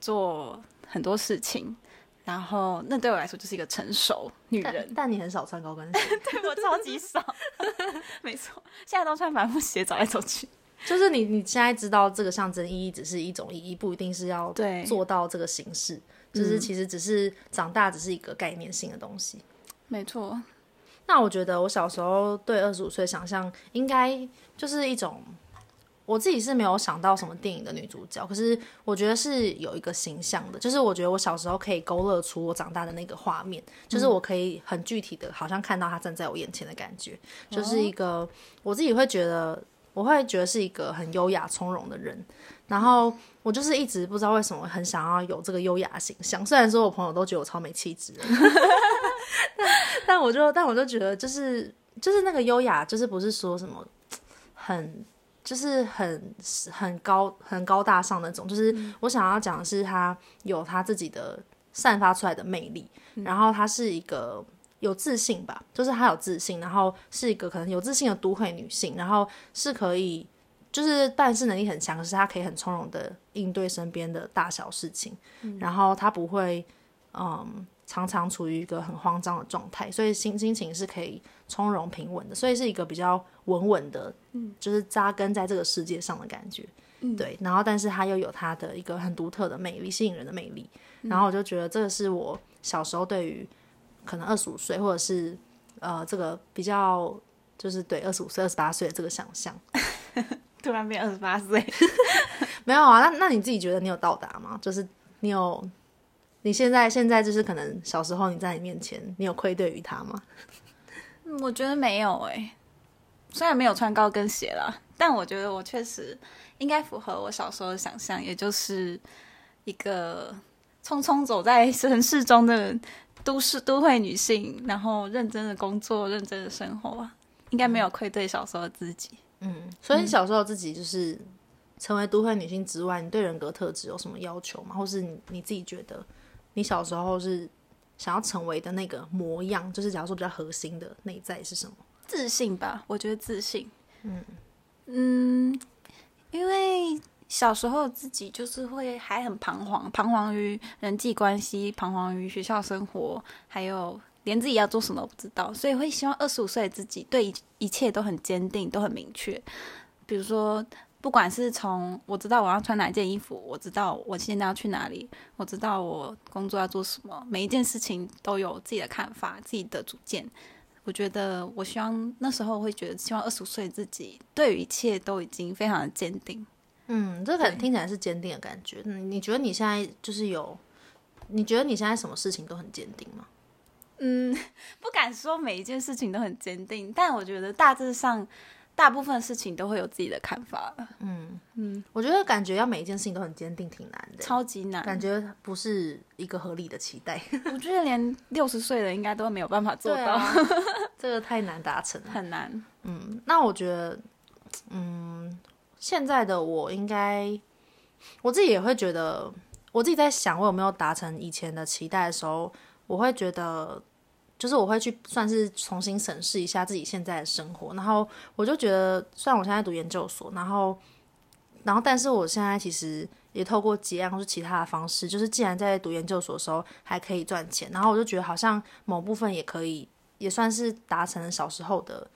做很多事情。然后，那对我来说就是一个成熟女人。但，但你很少穿高跟鞋，对我超级少。没错，现在都穿帆布鞋走来走去。就是你，你现在知道这个象征意义只是一种意义，不一定是要做到这个形式。就是其实只是长大，只是一个概念性的东西。没错。那我觉得我小时候对二十五岁想象，应该就是一种。我自己是没有想到什么电影的女主角，可是我觉得是有一个形象的，就是我觉得我小时候可以勾勒出我长大的那个画面，就是我可以很具体的，好像看到她站在我眼前的感觉，就是一个我自己会觉得，我会觉得是一个很优雅从容的人，然后我就是一直不知道为什么很想要有这个优雅的形象，虽然说我朋友都觉得我超没气质，但但我就但我就觉得就是。就是那个优雅，就是不是说什么很，就是很很高很高大上那种，就是我想要讲的是他有他自己的散发出来的魅力，嗯、然后他是一个有自信吧，就是他有自信，然后是一个可能有自信的都会女性，然后是可以就是办事能力很强，可是他可以很从容的应对身边的大小事情，嗯、然后他不会嗯。常常处于一个很慌张的状态，所以心心情是可以从容平稳的，所以是一个比较稳稳的，嗯，就是扎根在这个世界上的感觉，嗯，对。然后，但是他又有他的一个很独特的魅力，吸引人的魅力。然后我就觉得这个是我小时候对于可能二十五岁或者是呃这个比较就是对二十五岁、二十八岁的这个想象，突然变二十八岁，没有啊？那那你自己觉得你有到达吗？就是你有。你现在现在就是可能小时候你在你面前，你有愧对于他吗？我觉得没有诶、欸，虽然没有穿高跟鞋啦，但我觉得我确实应该符合我小时候的想象，也就是一个匆匆走在城市中的都市都会女性，然后认真的工作，认真的生活，应该没有愧对小时候的自己。嗯，所以你小时候自己就是成为都会女性之外，你对人格特质有什么要求吗？或是你你自己觉得？你小时候是想要成为的那个模样，就是假如说比较核心的内在是什么？自信吧，我觉得自信。嗯嗯，因为小时候自己就是会还很彷徨，彷徨于人际关系，彷徨于学校生活，还有连自己要做什么都不知道，所以会希望二十五岁的自己对一一切都很坚定，都很明确。比如说。不管是从我知道我要穿哪件衣服，我知道我现在要去哪里，我知道我工作要做什么，每一件事情都有自己的看法、自己的主见。我觉得，我希望那时候会觉得，希望二十五岁自己对于一切都已经非常的坚定。嗯，这可能听起来是坚定的感觉。嗯，你觉得你现在就是有？你觉得你现在什么事情都很坚定吗？嗯，不敢说每一件事情都很坚定，但我觉得大致上。大部分事情都会有自己的看法。嗯嗯，我觉得感觉要每一件事情都很坚定，挺难的，超级难。感觉不是一个合理的期待。我觉得连六十岁的应该都没有办法做到，啊、这个太难达成了，很难。嗯，那我觉得，嗯，现在的我应该，我自己也会觉得，我自己在想，我有没有达成以前的期待的时候，我会觉得。就是我会去算是重新审视一下自己现在的生活，然后我就觉得，虽然我现在读研究所，然后，然后，但是我现在其实也透过结案或是其他的方式，就是既然在读研究所的时候还可以赚钱，然后我就觉得好像某部分也可以，也算是达成了小时候的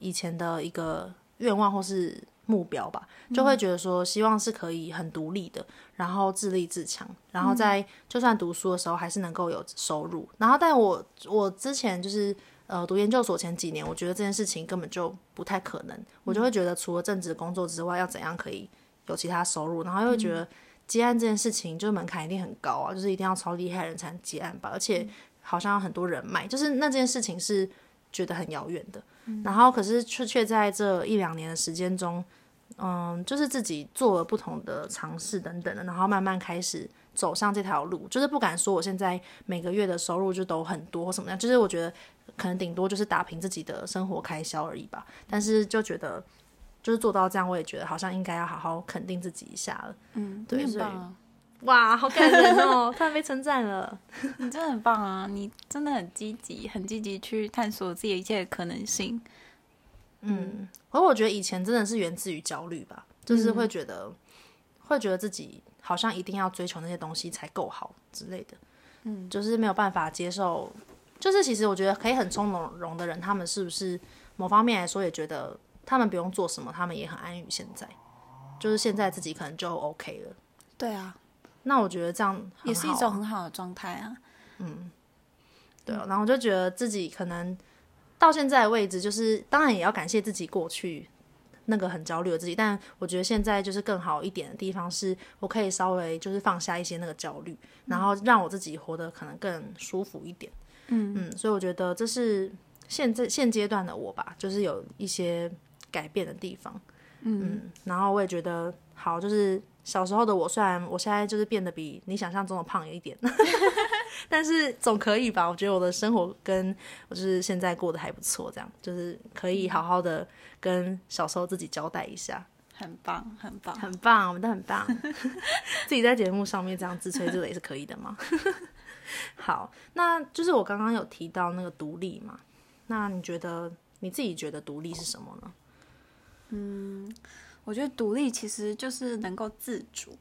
以前的一个愿望或是。目标吧，就会觉得说，希望是可以很独立的，嗯、然后自立自强，然后在就算读书的时候还是能够有收入。嗯、然后，但我我之前就是呃读研究所前几年，我觉得这件事情根本就不太可能。嗯、我就会觉得，除了正职工作之外，要怎样可以有其他收入？然后又会觉得接案这件事情，就门槛一定很高啊，就是一定要超厉害人才能接案吧，而且好像很多人脉，就是那件事情是觉得很遥远的。嗯、然后，可是却却在这一两年的时间中。嗯，就是自己做了不同的尝试等等的，然后慢慢开始走上这条路。就是不敢说我现在每个月的收入就都很多或什么样，就是我觉得可能顶多就是打平自己的生活开销而已吧。但是就觉得就是做到这样，我也觉得好像应该要好好肯定自己一下了。嗯，对，很棒啊。哇，好感人哦！突然被称赞了，你真的很棒啊！你真的很积极，很积极去探索自己一切的可能性。嗯，而我觉得以前真的是源自于焦虑吧，就是会觉得，嗯、会觉得自己好像一定要追求那些东西才够好之类的，嗯，就是没有办法接受，就是其实我觉得可以很从容的人，他们是不是某方面来说也觉得他们不用做什么，他们也很安于现在，就是现在自己可能就 OK 了。对啊，那我觉得这样也是一种很好的状态啊。嗯，对啊，然后我就觉得自己可能。到现在的位置，就是当然也要感谢自己过去那个很焦虑的自己，但我觉得现在就是更好一点的地方，是我可以稍微就是放下一些那个焦虑，然后让我自己活得可能更舒服一点。嗯嗯，所以我觉得这是现在现阶段的我吧，就是有一些改变的地方。嗯，嗯，然后我也觉得好，就是小时候的我，虽然我现在就是变得比你想象中的胖一点，但是总可以吧？我觉得我的生活跟我就是现在过得还不错，这样就是可以好好的跟小时候自己交代一下。很棒，很棒，很棒，我们都很棒。自己在节目上面这样自吹自擂是可以的吗？好，那就是我刚刚有提到那个独立嘛，那你觉得你自己觉得独立是什么呢？嗯，我觉得独立其实就是能够自主，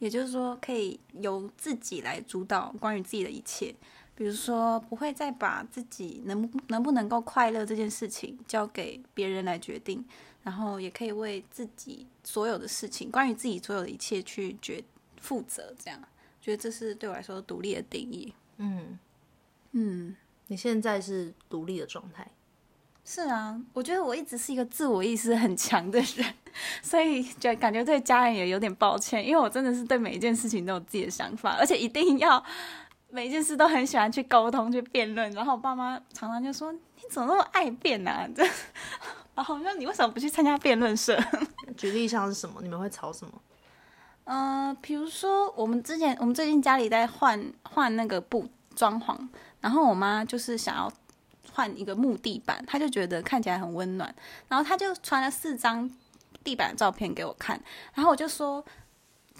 也就是说可以由自己来主导关于自己的一切，比如说不会再把自己能能不能够快乐这件事情交给别人来决定。然后也可以为自己所有的事情，关于自己所有的一切去决负责，这样，觉得这是对我来说独立的定义。嗯嗯，你现在是独立的状态？是啊，我觉得我一直是一个自我意识很强的人，所以就感觉对家人也有点抱歉，因为我真的是对每一件事情都有自己的想法，而且一定要每一件事都很喜欢去沟通、去辩论。然后我爸妈常常就说：“你怎么那么爱辩呢、啊？”这 然后那你为什么不去参加辩论社？举例像是什么？你们会吵什么？嗯、呃，比如说我们之前，我们最近家里在换换那个布装潢，然后我妈就是想要换一个木地板，他就觉得看起来很温暖，然后他就传了四张地板的照片给我看，然后我就说。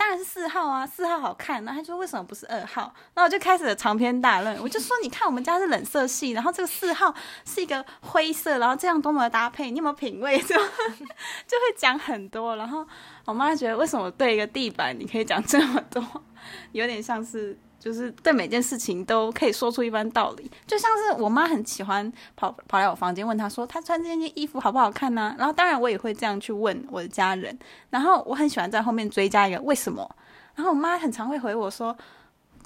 当然是四号啊，四号好看。然后他说为什么不是二号？然后我就开始了长篇大论。我就说你看我们家是冷色系，然后这个四号是一个灰色，然后这样多么的搭配，你有没有品味？就 就会讲很多。然后我妈觉得为什么对一个地板你可以讲这么多，有点像是。就是对每件事情都可以说出一番道理，就像是我妈很喜欢跑跑来我房间问她说她穿这件衣服好不好看呢？然后当然我也会这样去问我的家人，然后我很喜欢在后面追加一个为什么，然后我妈很常会回我说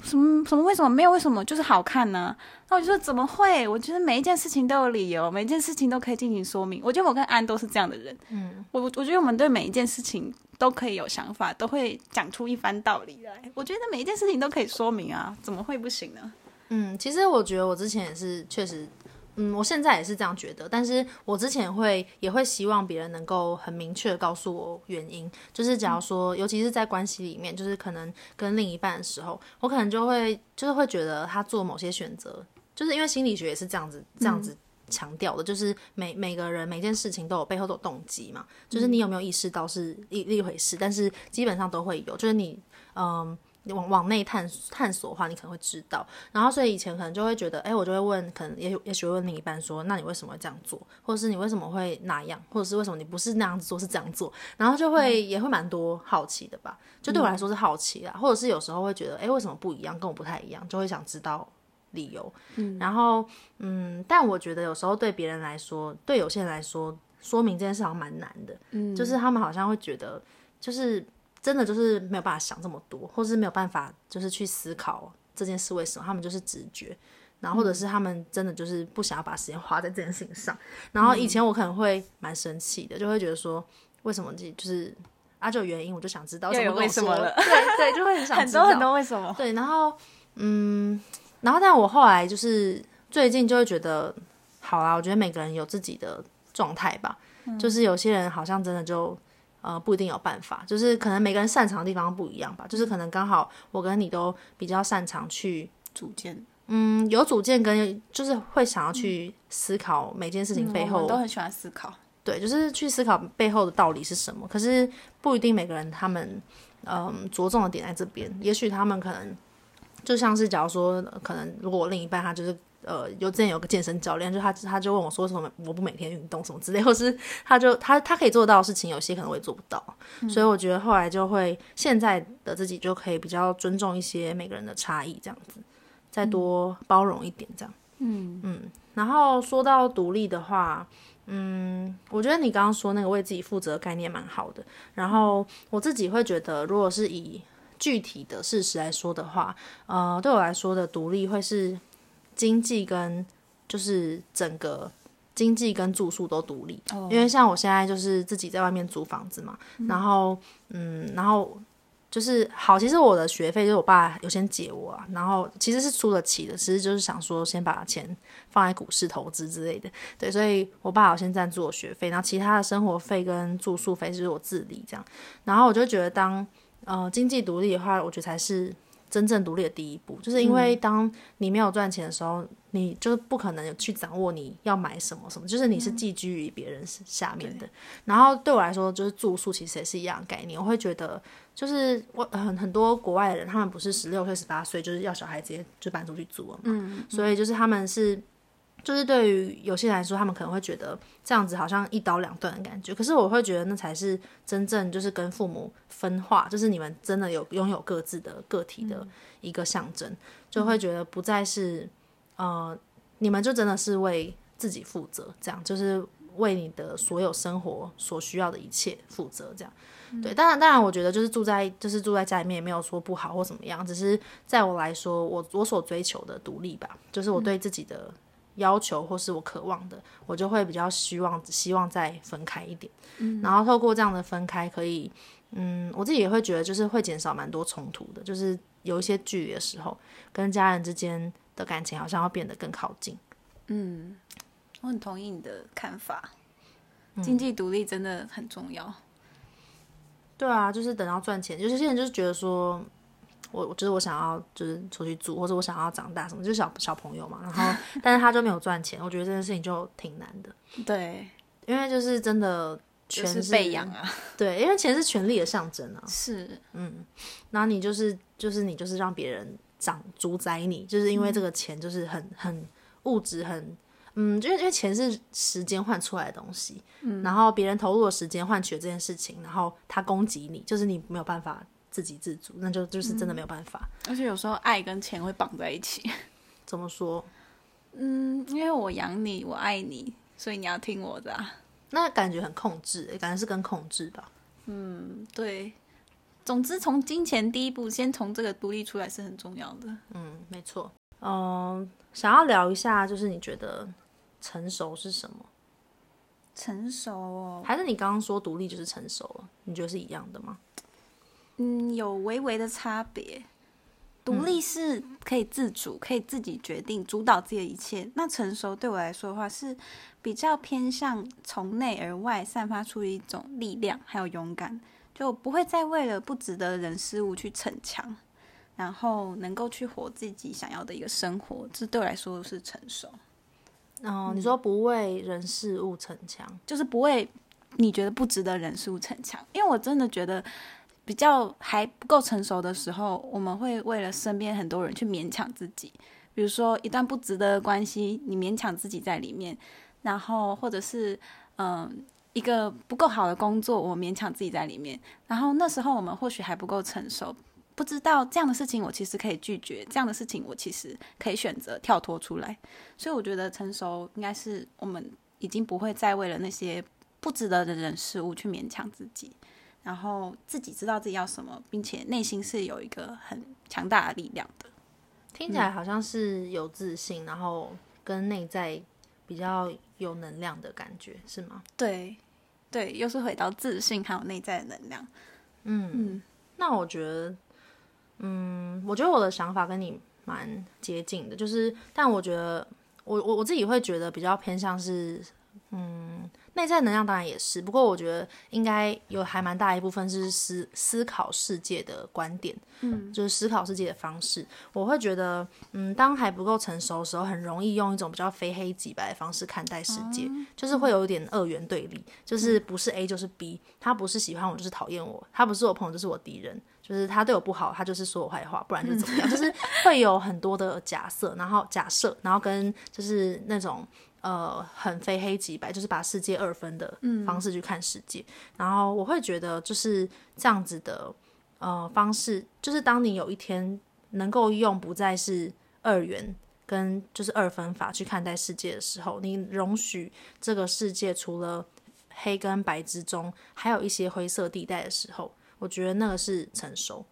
什么什么为什么没有为什么就是好看呢？然后我就说怎么会？我觉得每一件事情都有理由，每一件事情都可以进行说明。我觉得我跟安都是这样的人，嗯，我我觉得我们对每一件事情。都可以有想法，都会讲出一番道理来。我觉得每一件事情都可以说明啊，怎么会不行呢？嗯，其实我觉得我之前也是确实，嗯，我现在也是这样觉得。但是我之前会也会希望别人能够很明确的告诉我原因。就是假如说，嗯、尤其是在关系里面，就是可能跟另一半的时候，我可能就会就是会觉得他做某些选择，就是因为心理学也是这样子这样子。嗯强调的就是每每个人每件事情都有背后的动机嘛，就是你有没有意识到是一一回事，但是基本上都会有，就是你嗯，你往往内探探索的话，你可能会知道。然后所以以前可能就会觉得，哎，我就会问，可能也也许会问另一半说，那你为什么会这样做，或者是你为什么会那样，或者是为什么你不是那样子做，是这样做，然后就会、嗯、也会蛮多好奇的吧。就对我来说是好奇啦，或者是有时候会觉得，哎，为什么不一样，跟我不太一样，就会想知道。理由，嗯，然后，嗯，但我觉得有时候对别人来说，对有些人来说，说明这件事好像蛮难的，嗯，就是他们好像会觉得，就是真的就是没有办法想这么多，或是没有办法就是去思考这件事为什么，他们就是直觉，然后或者是他们真的就是不想要把时间花在这件事情上，然后以前我可能会蛮生气的，就会觉得说，为什么这就是啊，就有原因，我就想知道什么为什么了，对对，就会很想知道很多很多为什么，对，然后，嗯。然后，但我后来就是最近就会觉得，好啦，我觉得每个人有自己的状态吧。嗯、就是有些人好像真的就呃不一定有办法，就是可能每个人擅长的地方不一样吧。就是可能刚好我跟你都比较擅长去组建，嗯，有主见跟就是会想要去思考每件事情背后，嗯、我都很喜欢思考。对，就是去思考背后的道理是什么。可是不一定每个人他们嗯着重的点在这边，也许他们可能。就像是假如说，可能如果我另一半他就是呃，有之前有个健身教练，就他他就问我说什么我不每天运动什么之类，或是他就他他可以做到的事情，有些可能我也做不到，嗯、所以我觉得后来就会现在的自己就可以比较尊重一些每个人的差异，这样子再多包容一点，这样，嗯。嗯。然后说到独立的话，嗯，我觉得你刚刚说那个为自己负责的概念蛮好的，然后我自己会觉得，如果是以具体的事实来说的话，呃，对我来说的独立会是经济跟就是整个经济跟住宿都独立，oh. 因为像我现在就是自己在外面租房子嘛，嗯、然后嗯，然后就是好，其实我的学费就是我爸有先借我啊，然后其实是出得起的，其实就是想说先把钱放在股市投资之类的，对，所以我爸有先赞助我学费，然后其他的生活费跟住宿费就是我自理这样，然后我就觉得当。呃经济独立的话，我觉得才是真正独立的第一步。就是因为当你没有赚钱的时候，嗯、你就不可能去掌握你要买什么什么，就是你是寄居于别人下面的。嗯、然后对我来说，就是住宿其实也是一样的概念。我会觉得，就是我很很多国外的人，他们不是十六岁、十八岁就是要小孩直接就搬出去住了嘛。所以就是他们是。就是对于有些人来说，他们可能会觉得这样子好像一刀两断的感觉。可是我会觉得那才是真正就是跟父母分化，就是你们真的有拥有各自的个体的一个象征，就会觉得不再是呃，你们就真的是为自己负责，这样就是为你的所有生活所需要的一切负责，这样。对，当然当然，我觉得就是住在就是住在家里面也没有说不好或怎么样，只是在我来说，我我所追求的独立吧，就是我对自己的。要求或是我渴望的，我就会比较希望希望再分开一点，嗯，然后透过这样的分开，可以，嗯，我自己也会觉得就是会减少蛮多冲突的，就是有一些距离的时候，跟家人之间的感情好像要变得更靠近。嗯，我很同意你的看法，经济独立真的很重要。对啊，就是等到赚钱，就是现在就是觉得说。我我觉得我想要就是出去住，或者我想要长大什么，就是小小朋友嘛。然后，但是他就没有赚钱，我觉得这件事情就挺难的。对，因为就是真的全是被养啊。对，因为钱是权力的象征啊。是，嗯，然后你就是就是你就是让别人掌主宰你，就是因为这个钱就是很很物质，很嗯，因为因为钱是时间换出来的东西，嗯，然后别人投入的时间换取了这件事情，然后他攻击你，就是你没有办法。自给自足，那就就是真的没有办法。嗯，而且有时候爱跟钱会绑在一起。怎么说？嗯，因为我养你，我爱你，所以你要听我的啊。那感觉很控制，感觉是跟控制吧。嗯，对。总之，从金钱第一步，先从这个独立出来是很重要的。嗯，没错。嗯，想要聊一下，就是你觉得成熟是什么？成熟哦，还是你刚刚说独立就是成熟了？你觉得是一样的吗？嗯，有微微的差别。独立是可以自主，可以自己决定、主导自己的一切。那成熟对我来说的话，是比较偏向从内而外散发出一种力量，还有勇敢，就不会再为了不值得的人事物去逞强，然后能够去活自己想要的一个生活。这对我来说是成熟。哦，你说不为人事物逞强，就是不为你觉得不值得人事物逞强，因为我真的觉得。比较还不够成熟的时候，我们会为了身边很多人去勉强自己，比如说一段不值得的关系，你勉强自己在里面，然后或者是嗯一个不够好的工作，我勉强自己在里面，然后那时候我们或许还不够成熟，不知道这样的事情我其实可以拒绝，这样的事情我其实可以选择跳脱出来，所以我觉得成熟应该是我们已经不会再为了那些不值得的人事物去勉强自己。然后自己知道自己要什么，并且内心是有一个很强大的力量的。听起来好像是有自信，嗯、然后跟内在比较有能量的感觉，是吗？对，对，又是回到自信还有内在的能量。嗯嗯，那我觉得，嗯，我觉得我的想法跟你蛮接近的，就是，但我觉得我我我自己会觉得比较偏向是，嗯。内在能量当然也是，不过我觉得应该有还蛮大一部分是思思考世界的观点，嗯，就是思考世界的方式。我会觉得，嗯，当还不够成熟的时候，很容易用一种比较非黑即白的方式看待世界，嗯、就是会有一点二元对立，就是不是 A 就是 B，他不是喜欢我就是讨厌我，他不是我朋友就是我敌人，就是他对我不好，他就是说我坏话，不然就怎么样，嗯、就是会有很多的假设，然后假设，然后跟就是那种。呃，很非黑即白，就是把世界二分的方式去看世界。嗯、然后我会觉得就是这样子的呃方式，就是当你有一天能够用不再是二元跟就是二分法去看待世界的时候，你容许这个世界除了黑跟白之中还有一些灰色地带的时候，我觉得那个是成熟。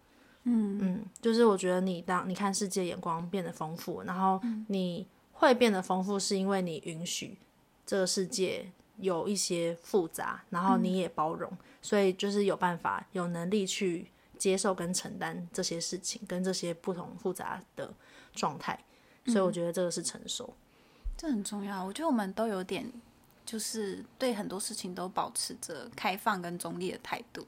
嗯嗯，就是我觉得你当你看世界眼光变得丰富，然后你。会变得丰富，是因为你允许这个世界有一些复杂，然后你也包容，嗯、所以就是有办法、有能力去接受跟承担这些事情，跟这些不同复杂的状态。所以我觉得这个是成熟，嗯、这很重要。我觉得我们都有点，就是对很多事情都保持着开放跟中立的态度。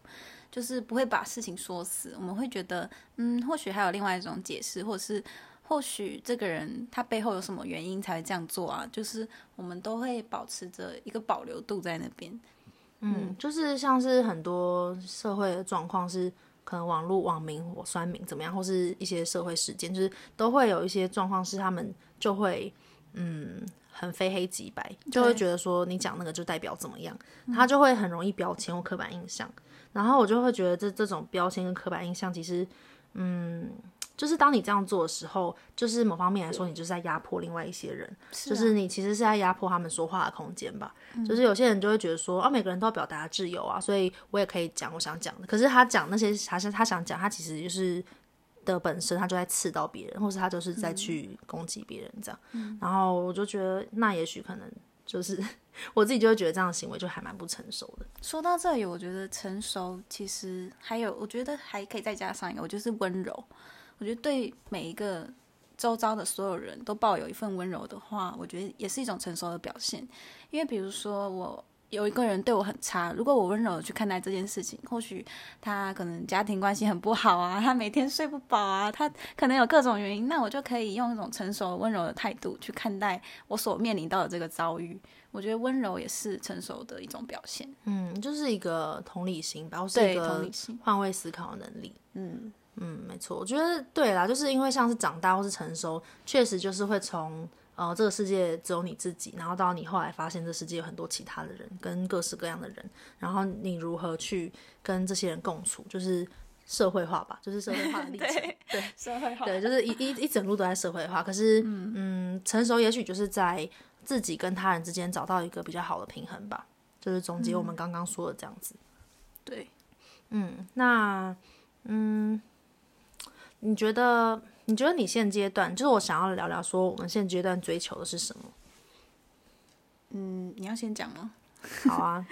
就是不会把事情说死。我们会觉得，嗯，或许还有另外一种解释，或者是或许这个人他背后有什么原因才会这样做啊？就是我们都会保持着一个保留度在那边。嗯，就是像是很多社会的状况是。可能网络网民或酸民怎么样，或是一些社会事件，就是都会有一些状况，是他们就会嗯很非黑即白，就会觉得说你讲那个就代表怎么样，他就会很容易标签或刻板印象。然后我就会觉得这这种标签跟刻板印象，其实嗯。就是当你这样做的时候，就是某方面来说，你就是在压迫另外一些人，是啊、就是你其实是在压迫他们说话的空间吧。嗯、就是有些人就会觉得说，啊，每个人都要表达自由啊，所以我也可以讲我想讲的。可是他讲那些，他是他想讲，他其实就是的本身，他就在刺到别人，或是他就是在去攻击别人这样。嗯、然后我就觉得，那也许可能就是 我自己就会觉得这样的行为就还蛮不成熟的。说到这里，我觉得成熟其实还有，我觉得还可以再加上一个，我就是温柔。我觉得对每一个周遭的所有人都抱有一份温柔的话，我觉得也是一种成熟的表现。因为比如说，我有一个人对我很差，如果我温柔的去看待这件事情，或许他可能家庭关系很不好啊，他每天睡不饱啊，他可能有各种原因，那我就可以用一种成熟温柔的态度去看待我所面临到的这个遭遇。我觉得温柔也是成熟的一种表现。嗯，就是一个同理心吧，或是一个换位思考能力。嗯。嗯，没错，我觉得对啦，就是因为像是长大或是成熟，确实就是会从呃这个世界只有你自己，然后到你后来发现这世界有很多其他的人跟各式各样的人，然后你如何去跟这些人共处，就是社会化吧，就是社会化的历程，对，对社会化，对，就是一一一整路都在社会化。可是，嗯，嗯，成熟也许就是在自己跟他人之间找到一个比较好的平衡吧，就是总结我们刚刚说的这样子。嗯、对，嗯，那，嗯。你觉得？你觉得你现阶段，就是我想要聊聊，说我们现阶段追求的是什么？嗯，你要先讲吗？好啊，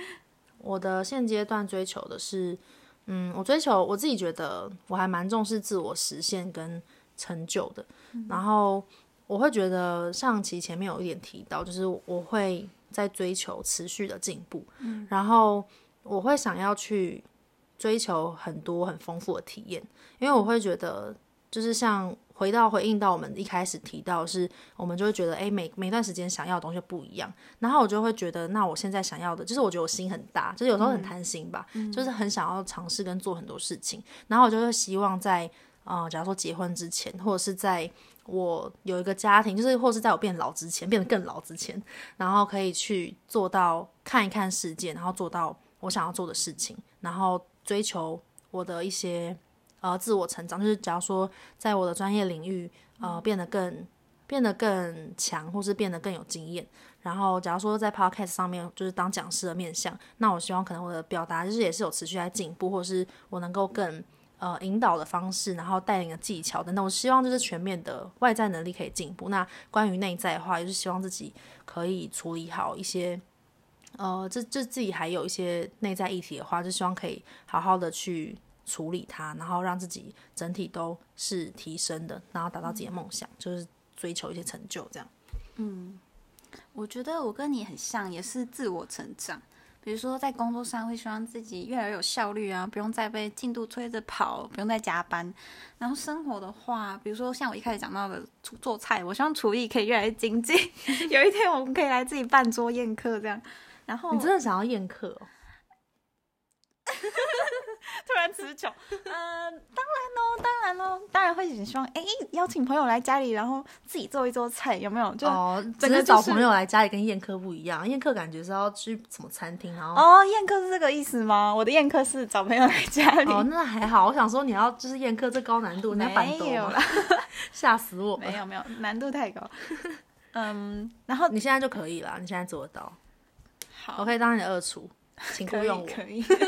我的现阶段追求的是，嗯，我追求我自己觉得我还蛮重视自我实现跟成就的。嗯、然后我会觉得上期前面有一点提到，就是我会在追求持续的进步，嗯、然后我会想要去追求很多很丰富的体验，因为我会觉得。就是像回到回应到我们一开始提到是，是我们就会觉得，哎，每每段时间想要的东西不一样。然后我就会觉得，那我现在想要的，就是我觉得我心很大，就是有时候很贪心吧，嗯、就是很想要尝试跟做很多事情。然后我就会希望在，呃，假如说结婚之前，或者是在我有一个家庭，就是或者是在我变老之前，变得更老之前，然后可以去做到看一看世界，然后做到我想要做的事情，然后追求我的一些。呃，自我成长就是，假如说在我的专业领域，呃，变得更变得更强，或是变得更有经验。然后，假如说在 podcast 上面，就是当讲师的面向，那我希望可能我的表达就是也是有持续在进步，或是我能够更呃引导的方式，然后带领的技巧等等。我希望就是全面的外在能力可以进步。那关于内在的话，也就是希望自己可以处理好一些，呃，这这自己还有一些内在议题的话，就希望可以好好的去。处理它，然后让自己整体都是提升的，然后达到自己的梦想，就是追求一些成就，这样。嗯，我觉得我跟你很像，也是自我成长。比如说在工作上，会希望自己越来越有效率啊，不用再被进度催着跑，不用再加班。然后生活的话，比如说像我一开始讲到的做菜，我希望厨艺可以越来越精进。有一天我们可以来自己办桌宴客这样。然后你真的想要宴客哦？突然词穷，嗯、呃，当然喽，当然喽，当然会很希望，哎，邀请朋友来家里，然后自己做一桌菜，有没有？就哦，真的找朋友来家里跟宴客不一样，宴客感觉是要去什么餐厅，然后哦，宴客是这个意思吗？我的宴客是找朋友来家里。哦，那还好，我想说你要就是宴客这高难度，没有啦，吓死我，没有没有，难度太高。嗯，然后你现在就可以了，你现在做得到。好，我可以当你的二厨，请雇佣我。可以。可以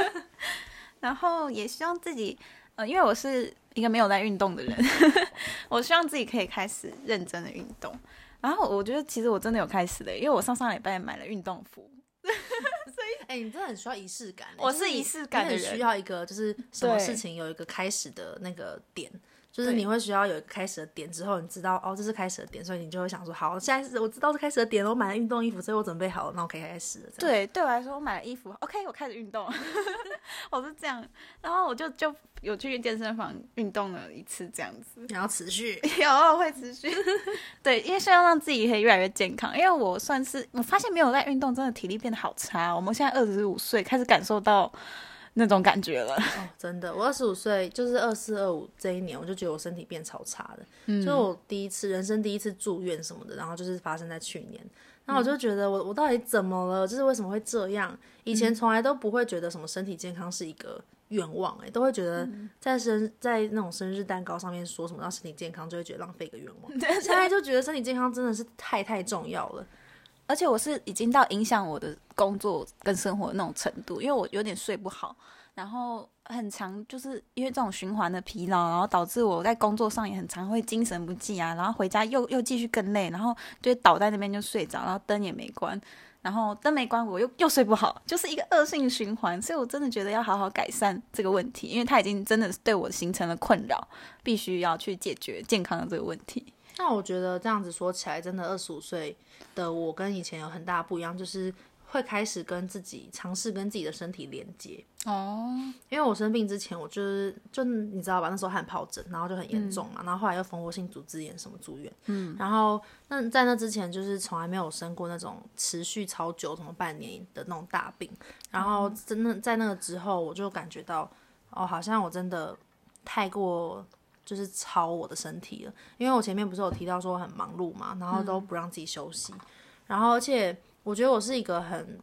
然后也希望自己，呃，因为我是一个没有在运动的人，我希望自己可以开始认真的运动。然后我觉得其实我真的有开始的，因为我上上礼拜买了运动服。所以，哎、欸，你真的很需要仪式感。我是仪式感的人，需要一个就是什么事情有一个开始的那个点，就是你会需要有一个开始的点，之后你知道哦，这是开始的点，所以你就会想说，好，现在是我知道是开始的点了，我买了运动衣服，所以我准备好了，那我可以开始了。对，对我来说，我买了衣服，OK，我开始运动，我是这样，然后我就就有去健身房运动了一次，这样子，然后持续，有会持续，对，因为是要让自己可以越来越健康，因为我算是我发现没有在运动，真的体力变得好差。我们现在二十五岁，开始感受到。那种感觉了。哦，真的，我二十五岁就是二四二五这一年，我就觉得我身体变超差的，嗯，就我第一次人生第一次住院什么的，然后就是发生在去年，然后我就觉得我我到底怎么了？就是为什么会这样？以前从来都不会觉得什么身体健康是一个愿望，欸，哎，都会觉得在生在那种生日蛋糕上面说什么让身体健康，就会觉得浪费一个愿望，现在就觉得身体健康真的是太太重要了。而且我是已经到影响我的工作跟生活那种程度，因为我有点睡不好，然后很常就是因为这种循环的疲劳，然后导致我在工作上也很常会精神不济啊，然后回家又又继续更累，然后就倒在那边就睡着，然后灯也没关，然后灯没关我又又睡不好，就是一个恶性循环，所以我真的觉得要好好改善这个问题，因为它已经真的对我形成了困扰，必须要去解决健康的这个问题。那我觉得这样子说起来，真的二十五岁的我跟以前有很大不一样，就是会开始跟自己尝试跟自己的身体连接。哦。因为我生病之前，我就是就你知道吧，那时候汗疱疹，然后就很严重嘛，嗯、然后后来又蜂窝性组织炎什么住院，嗯，然后那在那之前就是从来没有生过那种持续超久，什么半年的那种大病，然后真的在那个之后，我就感觉到哦，好像我真的太过。就是超我的身体了，因为我前面不是有提到说我很忙碌嘛，然后都不让自己休息，嗯、然后而且我觉得我是一个很，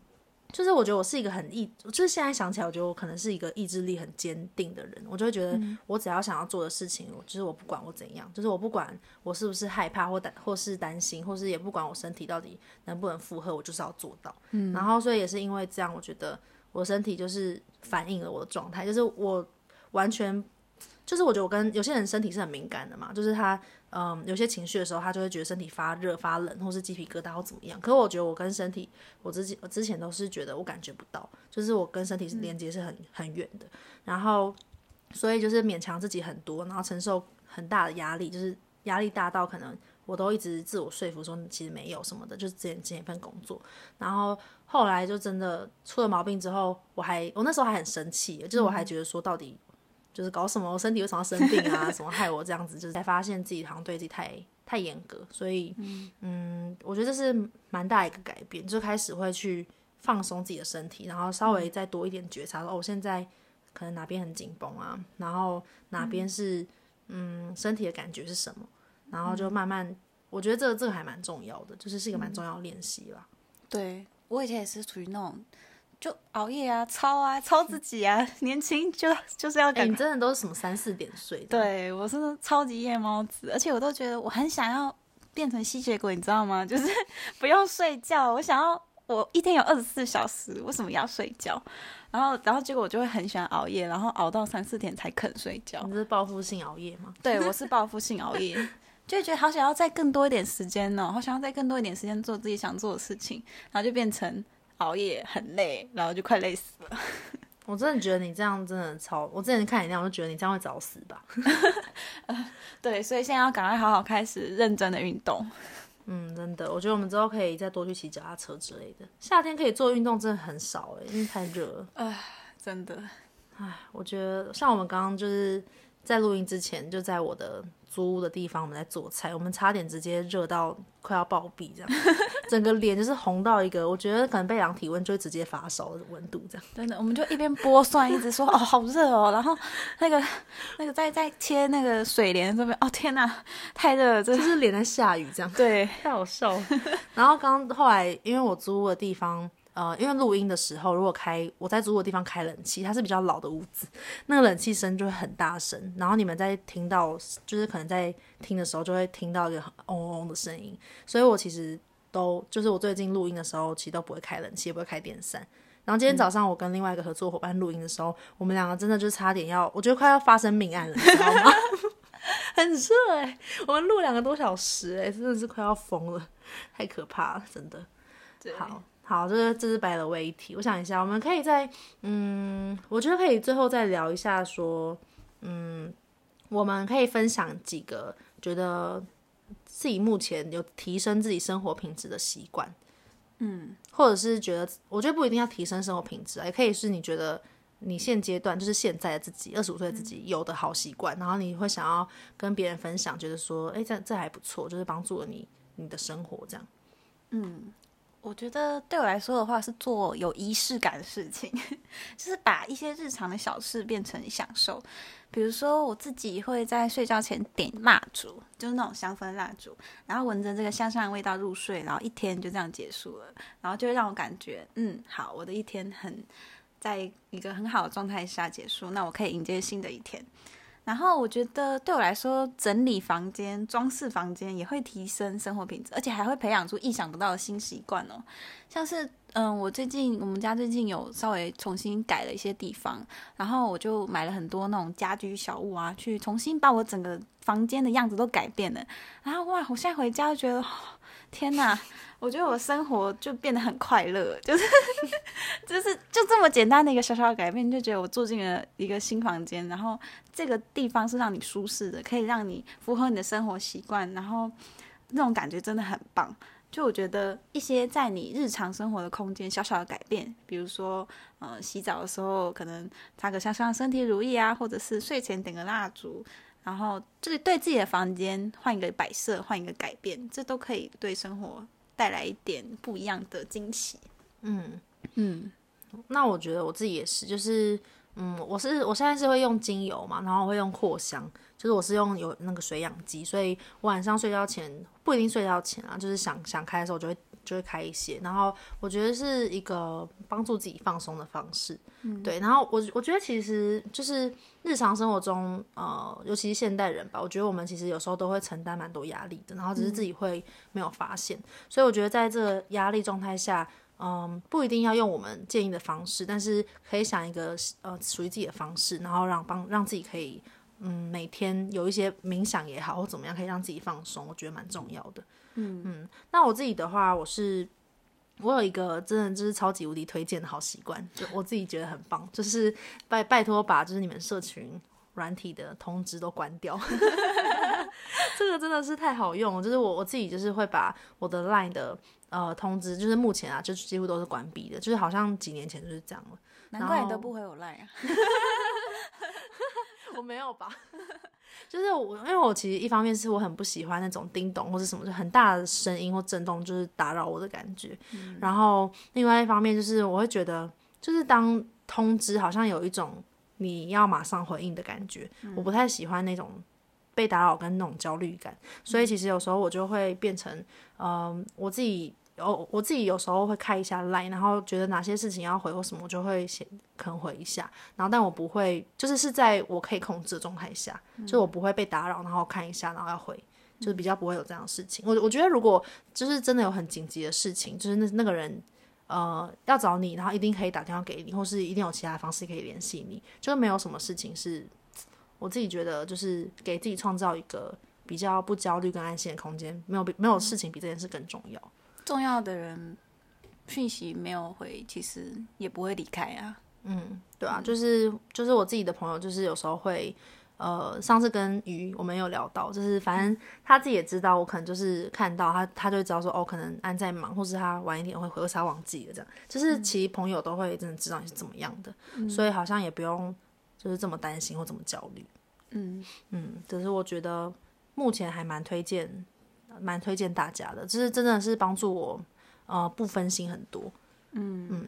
就是我觉得我是一个很意，就是现在想起来，我觉得我可能是一个意志力很坚定的人，我就会觉得我只要想要做的事情，我就是我不管我怎样，就是我不管我是不是害怕或担或是担心，或是也不管我身体到底能不能负荷，我就是要做到。嗯，然后所以也是因为这样，我觉得我身体就是反映了我的状态，就是我完全。就是我觉得我跟有些人身体是很敏感的嘛，就是他嗯有些情绪的时候，他就会觉得身体发热发冷，或是鸡皮疙瘩或怎么样。可是我觉得我跟身体，我之前我之前都是觉得我感觉不到，就是我跟身体是连接是很很远的。然后所以就是勉强自己很多，然后承受很大的压力，就是压力大到可能我都一直自我说服说其实没有什么的，就是之前之前一份工作。然后后来就真的出了毛病之后，我还我那时候还很生气，就是我还觉得说到底。就是搞什么，我身体为什么要生病啊？什么害我这样子？就是才发现自己好像对自己太太严格，所以嗯，嗯，我觉得这是蛮大一个改变，就开始会去放松自己的身体，然后稍微再多一点觉察，说哦，我现在可能哪边很紧绷啊，然后哪边是嗯，嗯身体的感觉是什么，然后就慢慢，我觉得这个这个还蛮重要的，就是是一个蛮重要的练习吧。对，我以前也是处于那种。就熬夜啊，操啊，操自己啊！年轻就就是要你真的都是什么三四点睡？对，我是超级夜猫子，而且我都觉得我很想要变成吸血鬼，你知道吗？就是不用睡觉，我想要我一天有二十四小时，为什么要睡觉？然后，然后结果我就会很喜欢熬夜，然后熬到三四点才肯睡觉。你是报复性熬夜吗？对，我是报复性熬夜，就觉得好想要再更多一点时间呢，好想要再更多一点时间做自己想做的事情，然后就变成。熬夜很累，然后就快累死了。我真的觉得你这样真的超……我之前看你那样，我就觉得你这样会早死吧。呃，对，所以现在要赶快好好开始认真的运动。嗯，真的，我觉得我们之后可以再多去骑脚踏车之类的。夏天可以做运动真的很少哎，因为太热了。唉，真的。唉，我觉得像我们刚刚就是在录音之前，就在我的。租屋的地方，我们在做菜，我们差点直接热到快要暴毙，这样，整个脸就是红到一个，我觉得可能被量体温就会直接发烧的温度，这样。真的，我们就一边剥蒜，一直说 哦好热哦，然后那个那个在在切那个水莲这边，哦天哪，太热了，就是脸在下雨这样，对，太好笑了。然后刚后来，因为我租屋的地方。呃，因为录音的时候，如果开我在租的地方开冷气，它是比较老的屋子，那个冷气声就会很大声，然后你们在听到，就是可能在听的时候就会听到一个嗡嗡嗡的声音，所以我其实都就是我最近录音的时候，其实都不会开冷气，也不会开电扇。然后今天早上我跟另外一个合作伙伴录音的时候，嗯、我们两个真的就差点要，我觉得快要发生命案了，你知道吗？很热哎、欸，我们录两个多小时哎、欸，真的是快要疯了，太可怕了，真的。好。好，这是这是白了位一题。我想一下，我们可以在，嗯，我觉得可以最后再聊一下，说，嗯，我们可以分享几个觉得自己目前有提升自己生活品质的习惯，嗯，或者是觉得，我觉得不一定要提升生活品质啊，也可以是你觉得你现阶段就是现在的自己，二十五岁的自己有的好习惯，然后你会想要跟别人分享，觉得说，哎，这这还不错，就是帮助了你你的生活这样，嗯。我觉得对我来说的话，是做有仪式感的事情，就是把一些日常的小事变成享受。比如说，我自己会在睡觉前点蜡烛，就是那种香氛蜡烛，然后闻着这个香香的味道入睡，然后一天就这样结束了。然后就会让我感觉，嗯，好，我的一天很在一个很好的状态下结束，那我可以迎接新的一天。然后我觉得对我来说，整理房间、装饰房间也会提升生活品质，而且还会培养出意想不到的新习惯哦。像是，嗯，我最近我们家最近有稍微重新改了一些地方，然后我就买了很多那种家居小物啊，去重新把我整个房间的样子都改变了。然后哇，我现在回家就觉得，天哪！我觉得我生活就变得很快乐，就是 就是就这么简单的一个小小的改变，就觉得我住进了一个新房间，然后这个地方是让你舒适的，可以让你符合你的生活习惯，然后那种感觉真的很棒。就我觉得一些在你日常生活的空间小小的改变，比如说呃洗澡的时候可能擦个香香身体乳液啊，或者是睡前点个蜡烛，然后这里对自己的房间换一个摆设，换一个改变，这都可以对生活。带来一点不一样的惊喜，嗯。嗯，那我觉得我自己也是，就是嗯，我是我现在是会用精油嘛，然后我会用扩香，就是我是用有那个水养机，所以我晚上睡觉前不一定睡觉前啊，就是想想开的时候就会就会开一些，然后我觉得是一个帮助自己放松的方式，嗯，对，然后我我觉得其实就是。日常生活中，呃，尤其是现代人吧，我觉得我们其实有时候都会承担蛮多压力的，然后只是自己会没有发现。嗯。所以我觉得在这个压力状态下，嗯，不一定要用我们建议的方式，但是可以想一个呃属于自己的方式，然后让帮让自己可以嗯每天有一些冥想也好或怎么样，可以让自己放松，我觉得蛮重要的。嗯嗯，那我自己的话，我是。我有一个真的就是超级无敌推荐的好习惯，就我自己觉得很棒，就是拜拜托把就是你们社群软体的通知都关掉，这个真的是太好用了。就是我我自己就是会把我的 Line 的呃通知，就是目前啊就几乎都是关闭的，就是好像几年前就是这样了。难怪你都不回我 Line 啊？我没有吧？就是我，因为我其实一方面是我很不喜欢那种叮咚或者什么就很大的声音或震动，就是打扰我的感觉。嗯。然后另外一方面就是我会觉得，就是当通知好像有一种你要马上回应的感觉，嗯。我不太喜欢那种被打扰跟那种焦虑感。所以其实有时候我就会变成，嗯，呃，我自己。哦，我自己有时候会开一下 Line，然后觉得哪些事情要回或什么，我就会先可能回一下。然后，但我不会，就是是在我可以控制的状态下，嗯，就我不会被打扰，然后看一下，然后要回，就是比较不会有这样的事情。我我觉得，如果就是真的有很紧急的事情，就是那那个人呃要找你，然后一定可以打电话给你，或是一定有其他方式可以联系你，就是没有什么事情是我自己觉得就是给自己创造一个比较不焦虑跟安心的空间，没有比没有事情比这件事更重要。重要的人讯息没有回，其实也不会离开啊。嗯，对啊，就是就是我自己的朋友，就是有时候会，呃，上次跟鱼我们有聊到，就是反正他自己也知道，我可能就是看到他，他就会知道说，哦，可能安在忙，或是他晚一点会回，或是他忘记了这样。就是其实朋友都会真的知道你是怎么样的，嗯，所以好像也不用就是这么担心或这么焦虑。嗯嗯，只是我觉得目前还蛮推荐。蛮推荐大家的，就是真的是帮助我，呃，不分心很多，嗯嗯，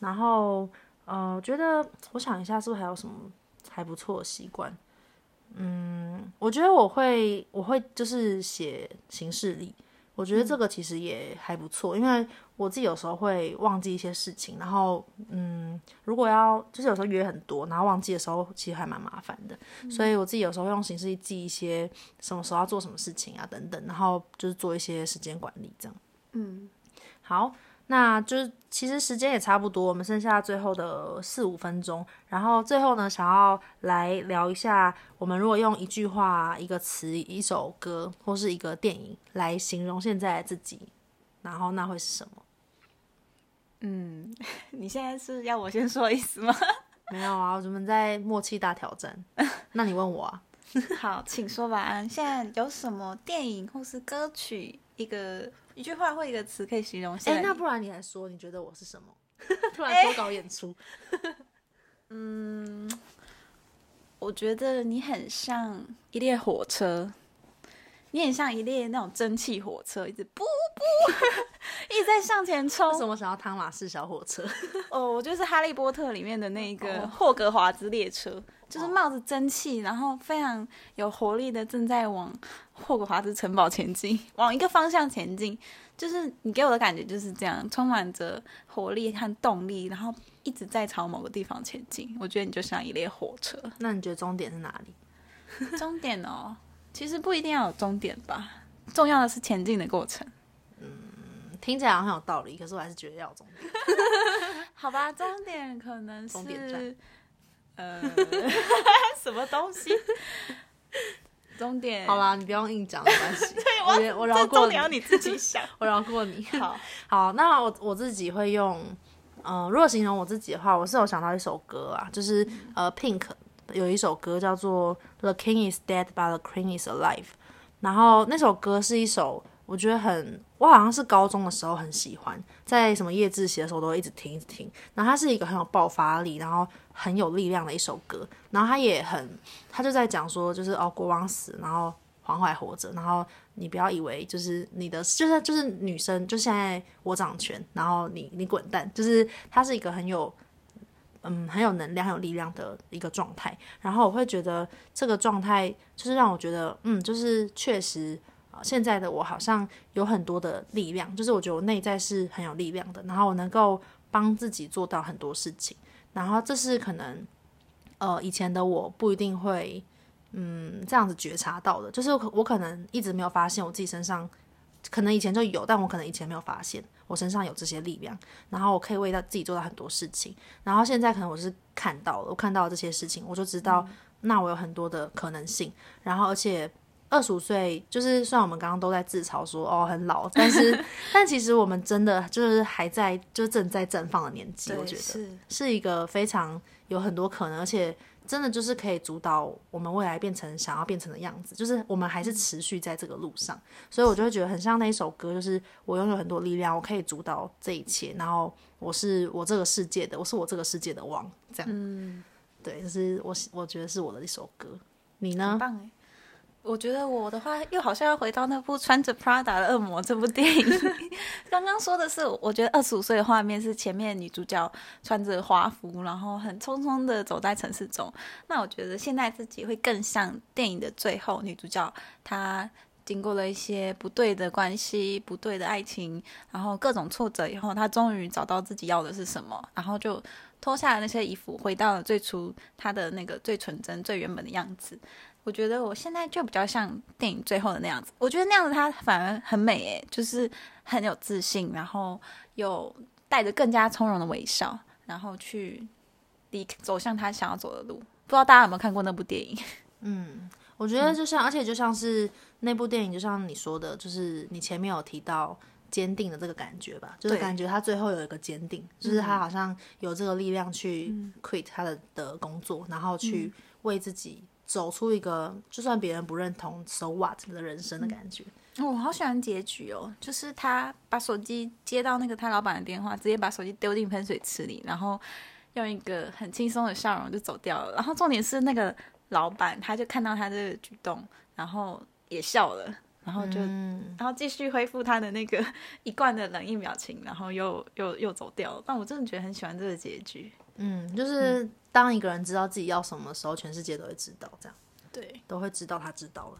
然后呃，觉得我想一下，是不是还有什么还不错的习惯？嗯，我觉得我会，我会就是写行事历。我觉得这个其实也还不错，嗯，因为我自己有时候会忘记一些事情，然后嗯，如果要就是有时候约很多，然后忘记的时候，其实还蛮麻烦的，嗯，所以我自己有时候会用行事历记一些什么时候要做什么事情啊等等，然后就是做一些时间管理这样。嗯，好。那就是其实时间也差不多，我们剩下最后的四五分钟。然后最后呢，想要来聊一下，我们如果用一句话、一个词、一首歌或是一个电影来形容现在的自己，然后那会是什么？嗯，你现在是要我先说意思吗？没有啊，我们在默契大挑战。那你问我啊？好，请说吧，安。现在有什么电影或是歌曲，一个一句话或一个词可以形容？哎，那不然你来说，你觉得我是什么？突然脱稿演出。嗯，我觉得你很像一列火车。你很像一列那种蒸汽火车，一直噗噗，一直在向前冲。为什么想要汤马士小火车？哦，我就是哈利波特里面的那个霍格华兹列车，就是冒着蒸汽，然后非常有活力的正在往霍格华兹城堡前进，往一个方向前进。就是你给我的感觉就是这样，充满着活力和动力，然后一直在朝某个地方前进。我觉得你就像一列火车。那你觉得终点是哪里？终点哦。其实不一定要有终点吧，重要的是前进的过程。嗯，听起来好像很有道理，可是我还是觉得要有终点。好吧，终点可能是终点站。呃，什么东西？终点。好啦，你不用硬讲，没关系。对，我我饶过你，要你自己想。我饶过你。好，好，那我我自己会用，嗯、呃，如果形容我自己的话，我是有想到一首歌啊，就是、嗯、呃，Pink。有一首歌叫做《The King Is Dead, But the Queen Is Alive》，然后那首歌是一首我觉得很，我好像是高中的时候很喜欢，在什么夜自习的时候都会一直听一直听。然后它是一个很有爆发力，然后很有力量的一首歌。然后他也很，他就在讲说，就是哦，国王死，然后皇后还活着，然后你不要以为就是你的，就是就是女生，就现在我掌权，然后你你滚蛋，就是他是一个很有。嗯，很有能量、很有力量的一个状态。然后我会觉得这个状态就是让我觉得，嗯，就是确实，呃，现在的我好像有很多的力量，就是我觉得我内在是很有力量的。然后我能够帮自己做到很多事情。然后这是可能，呃，以前的我不一定会，嗯，这样子觉察到的。就是我可能一直没有发现我自己身上。可能以前就有，但我可能以前没有发现我身上有这些力量，然后我可以为到自己做到很多事情。然后现在可能我是看到了，我看到了这些事情，我就知道，那我有很多的可能性。然后而且二十五岁，就是虽然我们刚刚都在自嘲说哦很老，但是 但其实我们真的就是还在就正在绽放的年纪，我觉得是是一个非常有很多可能，而且。真的就是可以主导我们未来变成想要变成的样子，就是我们还是持续在这个路上，所以我就会觉得很像那一首歌，就是我拥有很多力量，我可以主导这一切，然后我是我这个世界的，我是我这个世界的王，这样，嗯，对，就是我我觉得是我的一首歌，你呢？很棒欸。我觉得我的话又好像要回到那部穿着 Prada 的恶魔这部电影。刚刚说的是，我觉得二十五岁的画面是前面女主角穿着华服，然后很匆匆的走在城市中。那我觉得现在自己会更像电影的最后，女主角她经过了一些不对的关系、不对的爱情，然后各种挫折以后，她终于找到自己要的是什么，然后就脱下了那些衣服，回到了最初她的那个最纯真、最原本的样子。我觉得我现在就比较像电影最后的那样子，我觉得那样子他反而很美诶，就是很有自信，然后有带着更加从容的微笑，然后去离走向他想要走的路。不知道大家有没有看过那部电影？嗯，我觉得就像，嗯、而且就像是那部电影，就像你说的，就是你前面有提到坚定的这个感觉吧，就是感觉他最后有一个坚定，就是他好像有这个力量去 quit 他的的工作，然后去为自己。走出一个就算别人不认同，so what 的人生的感觉。嗯、我好喜欢结局哦，就是他把手机接到那个他老板的电话，直接把手机丢进喷水池里，然后用一个很轻松的笑容就走掉了。然后重点是那个老板他就看到他这个举动，然后也笑了，然后就、嗯、然后继续恢复他的那个一贯的冷硬表情，然后又又又走掉了。但我真的觉得很喜欢这个结局。嗯，就是。嗯当一个人知道自己要什么的时候，全世界都会知道，这样对，都会知道他知道了。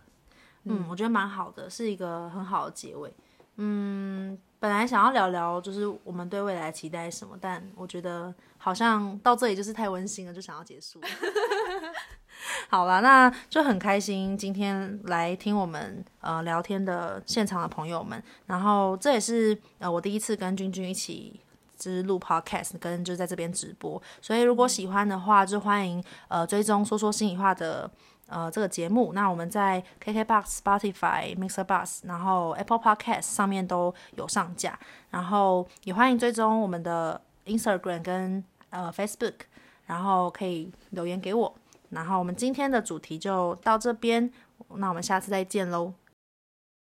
嗯，嗯，我觉得蛮好的，是一个很好的结尾。嗯，本来想要聊聊就是我们对未来期待什么，但我觉得好像到这里就是太温馨了，就想要结束。好了，那就很开心今天来听我们呃聊天的现场的朋友们，然后这也是呃我第一次跟君君一起。是录 podcast 跟就在这边直播，所以如果喜欢的话，就欢迎呃追踪说说心里话的呃这个节目。那我们在 KKBox、Spotify、MixerBus，然后 Apple Podcast 上面都有上架，然后也欢迎追踪我们的 Instagram 跟呃 Facebook，然后可以留言给我。然后我们今天的主题就到这边，那我们下次再见喽。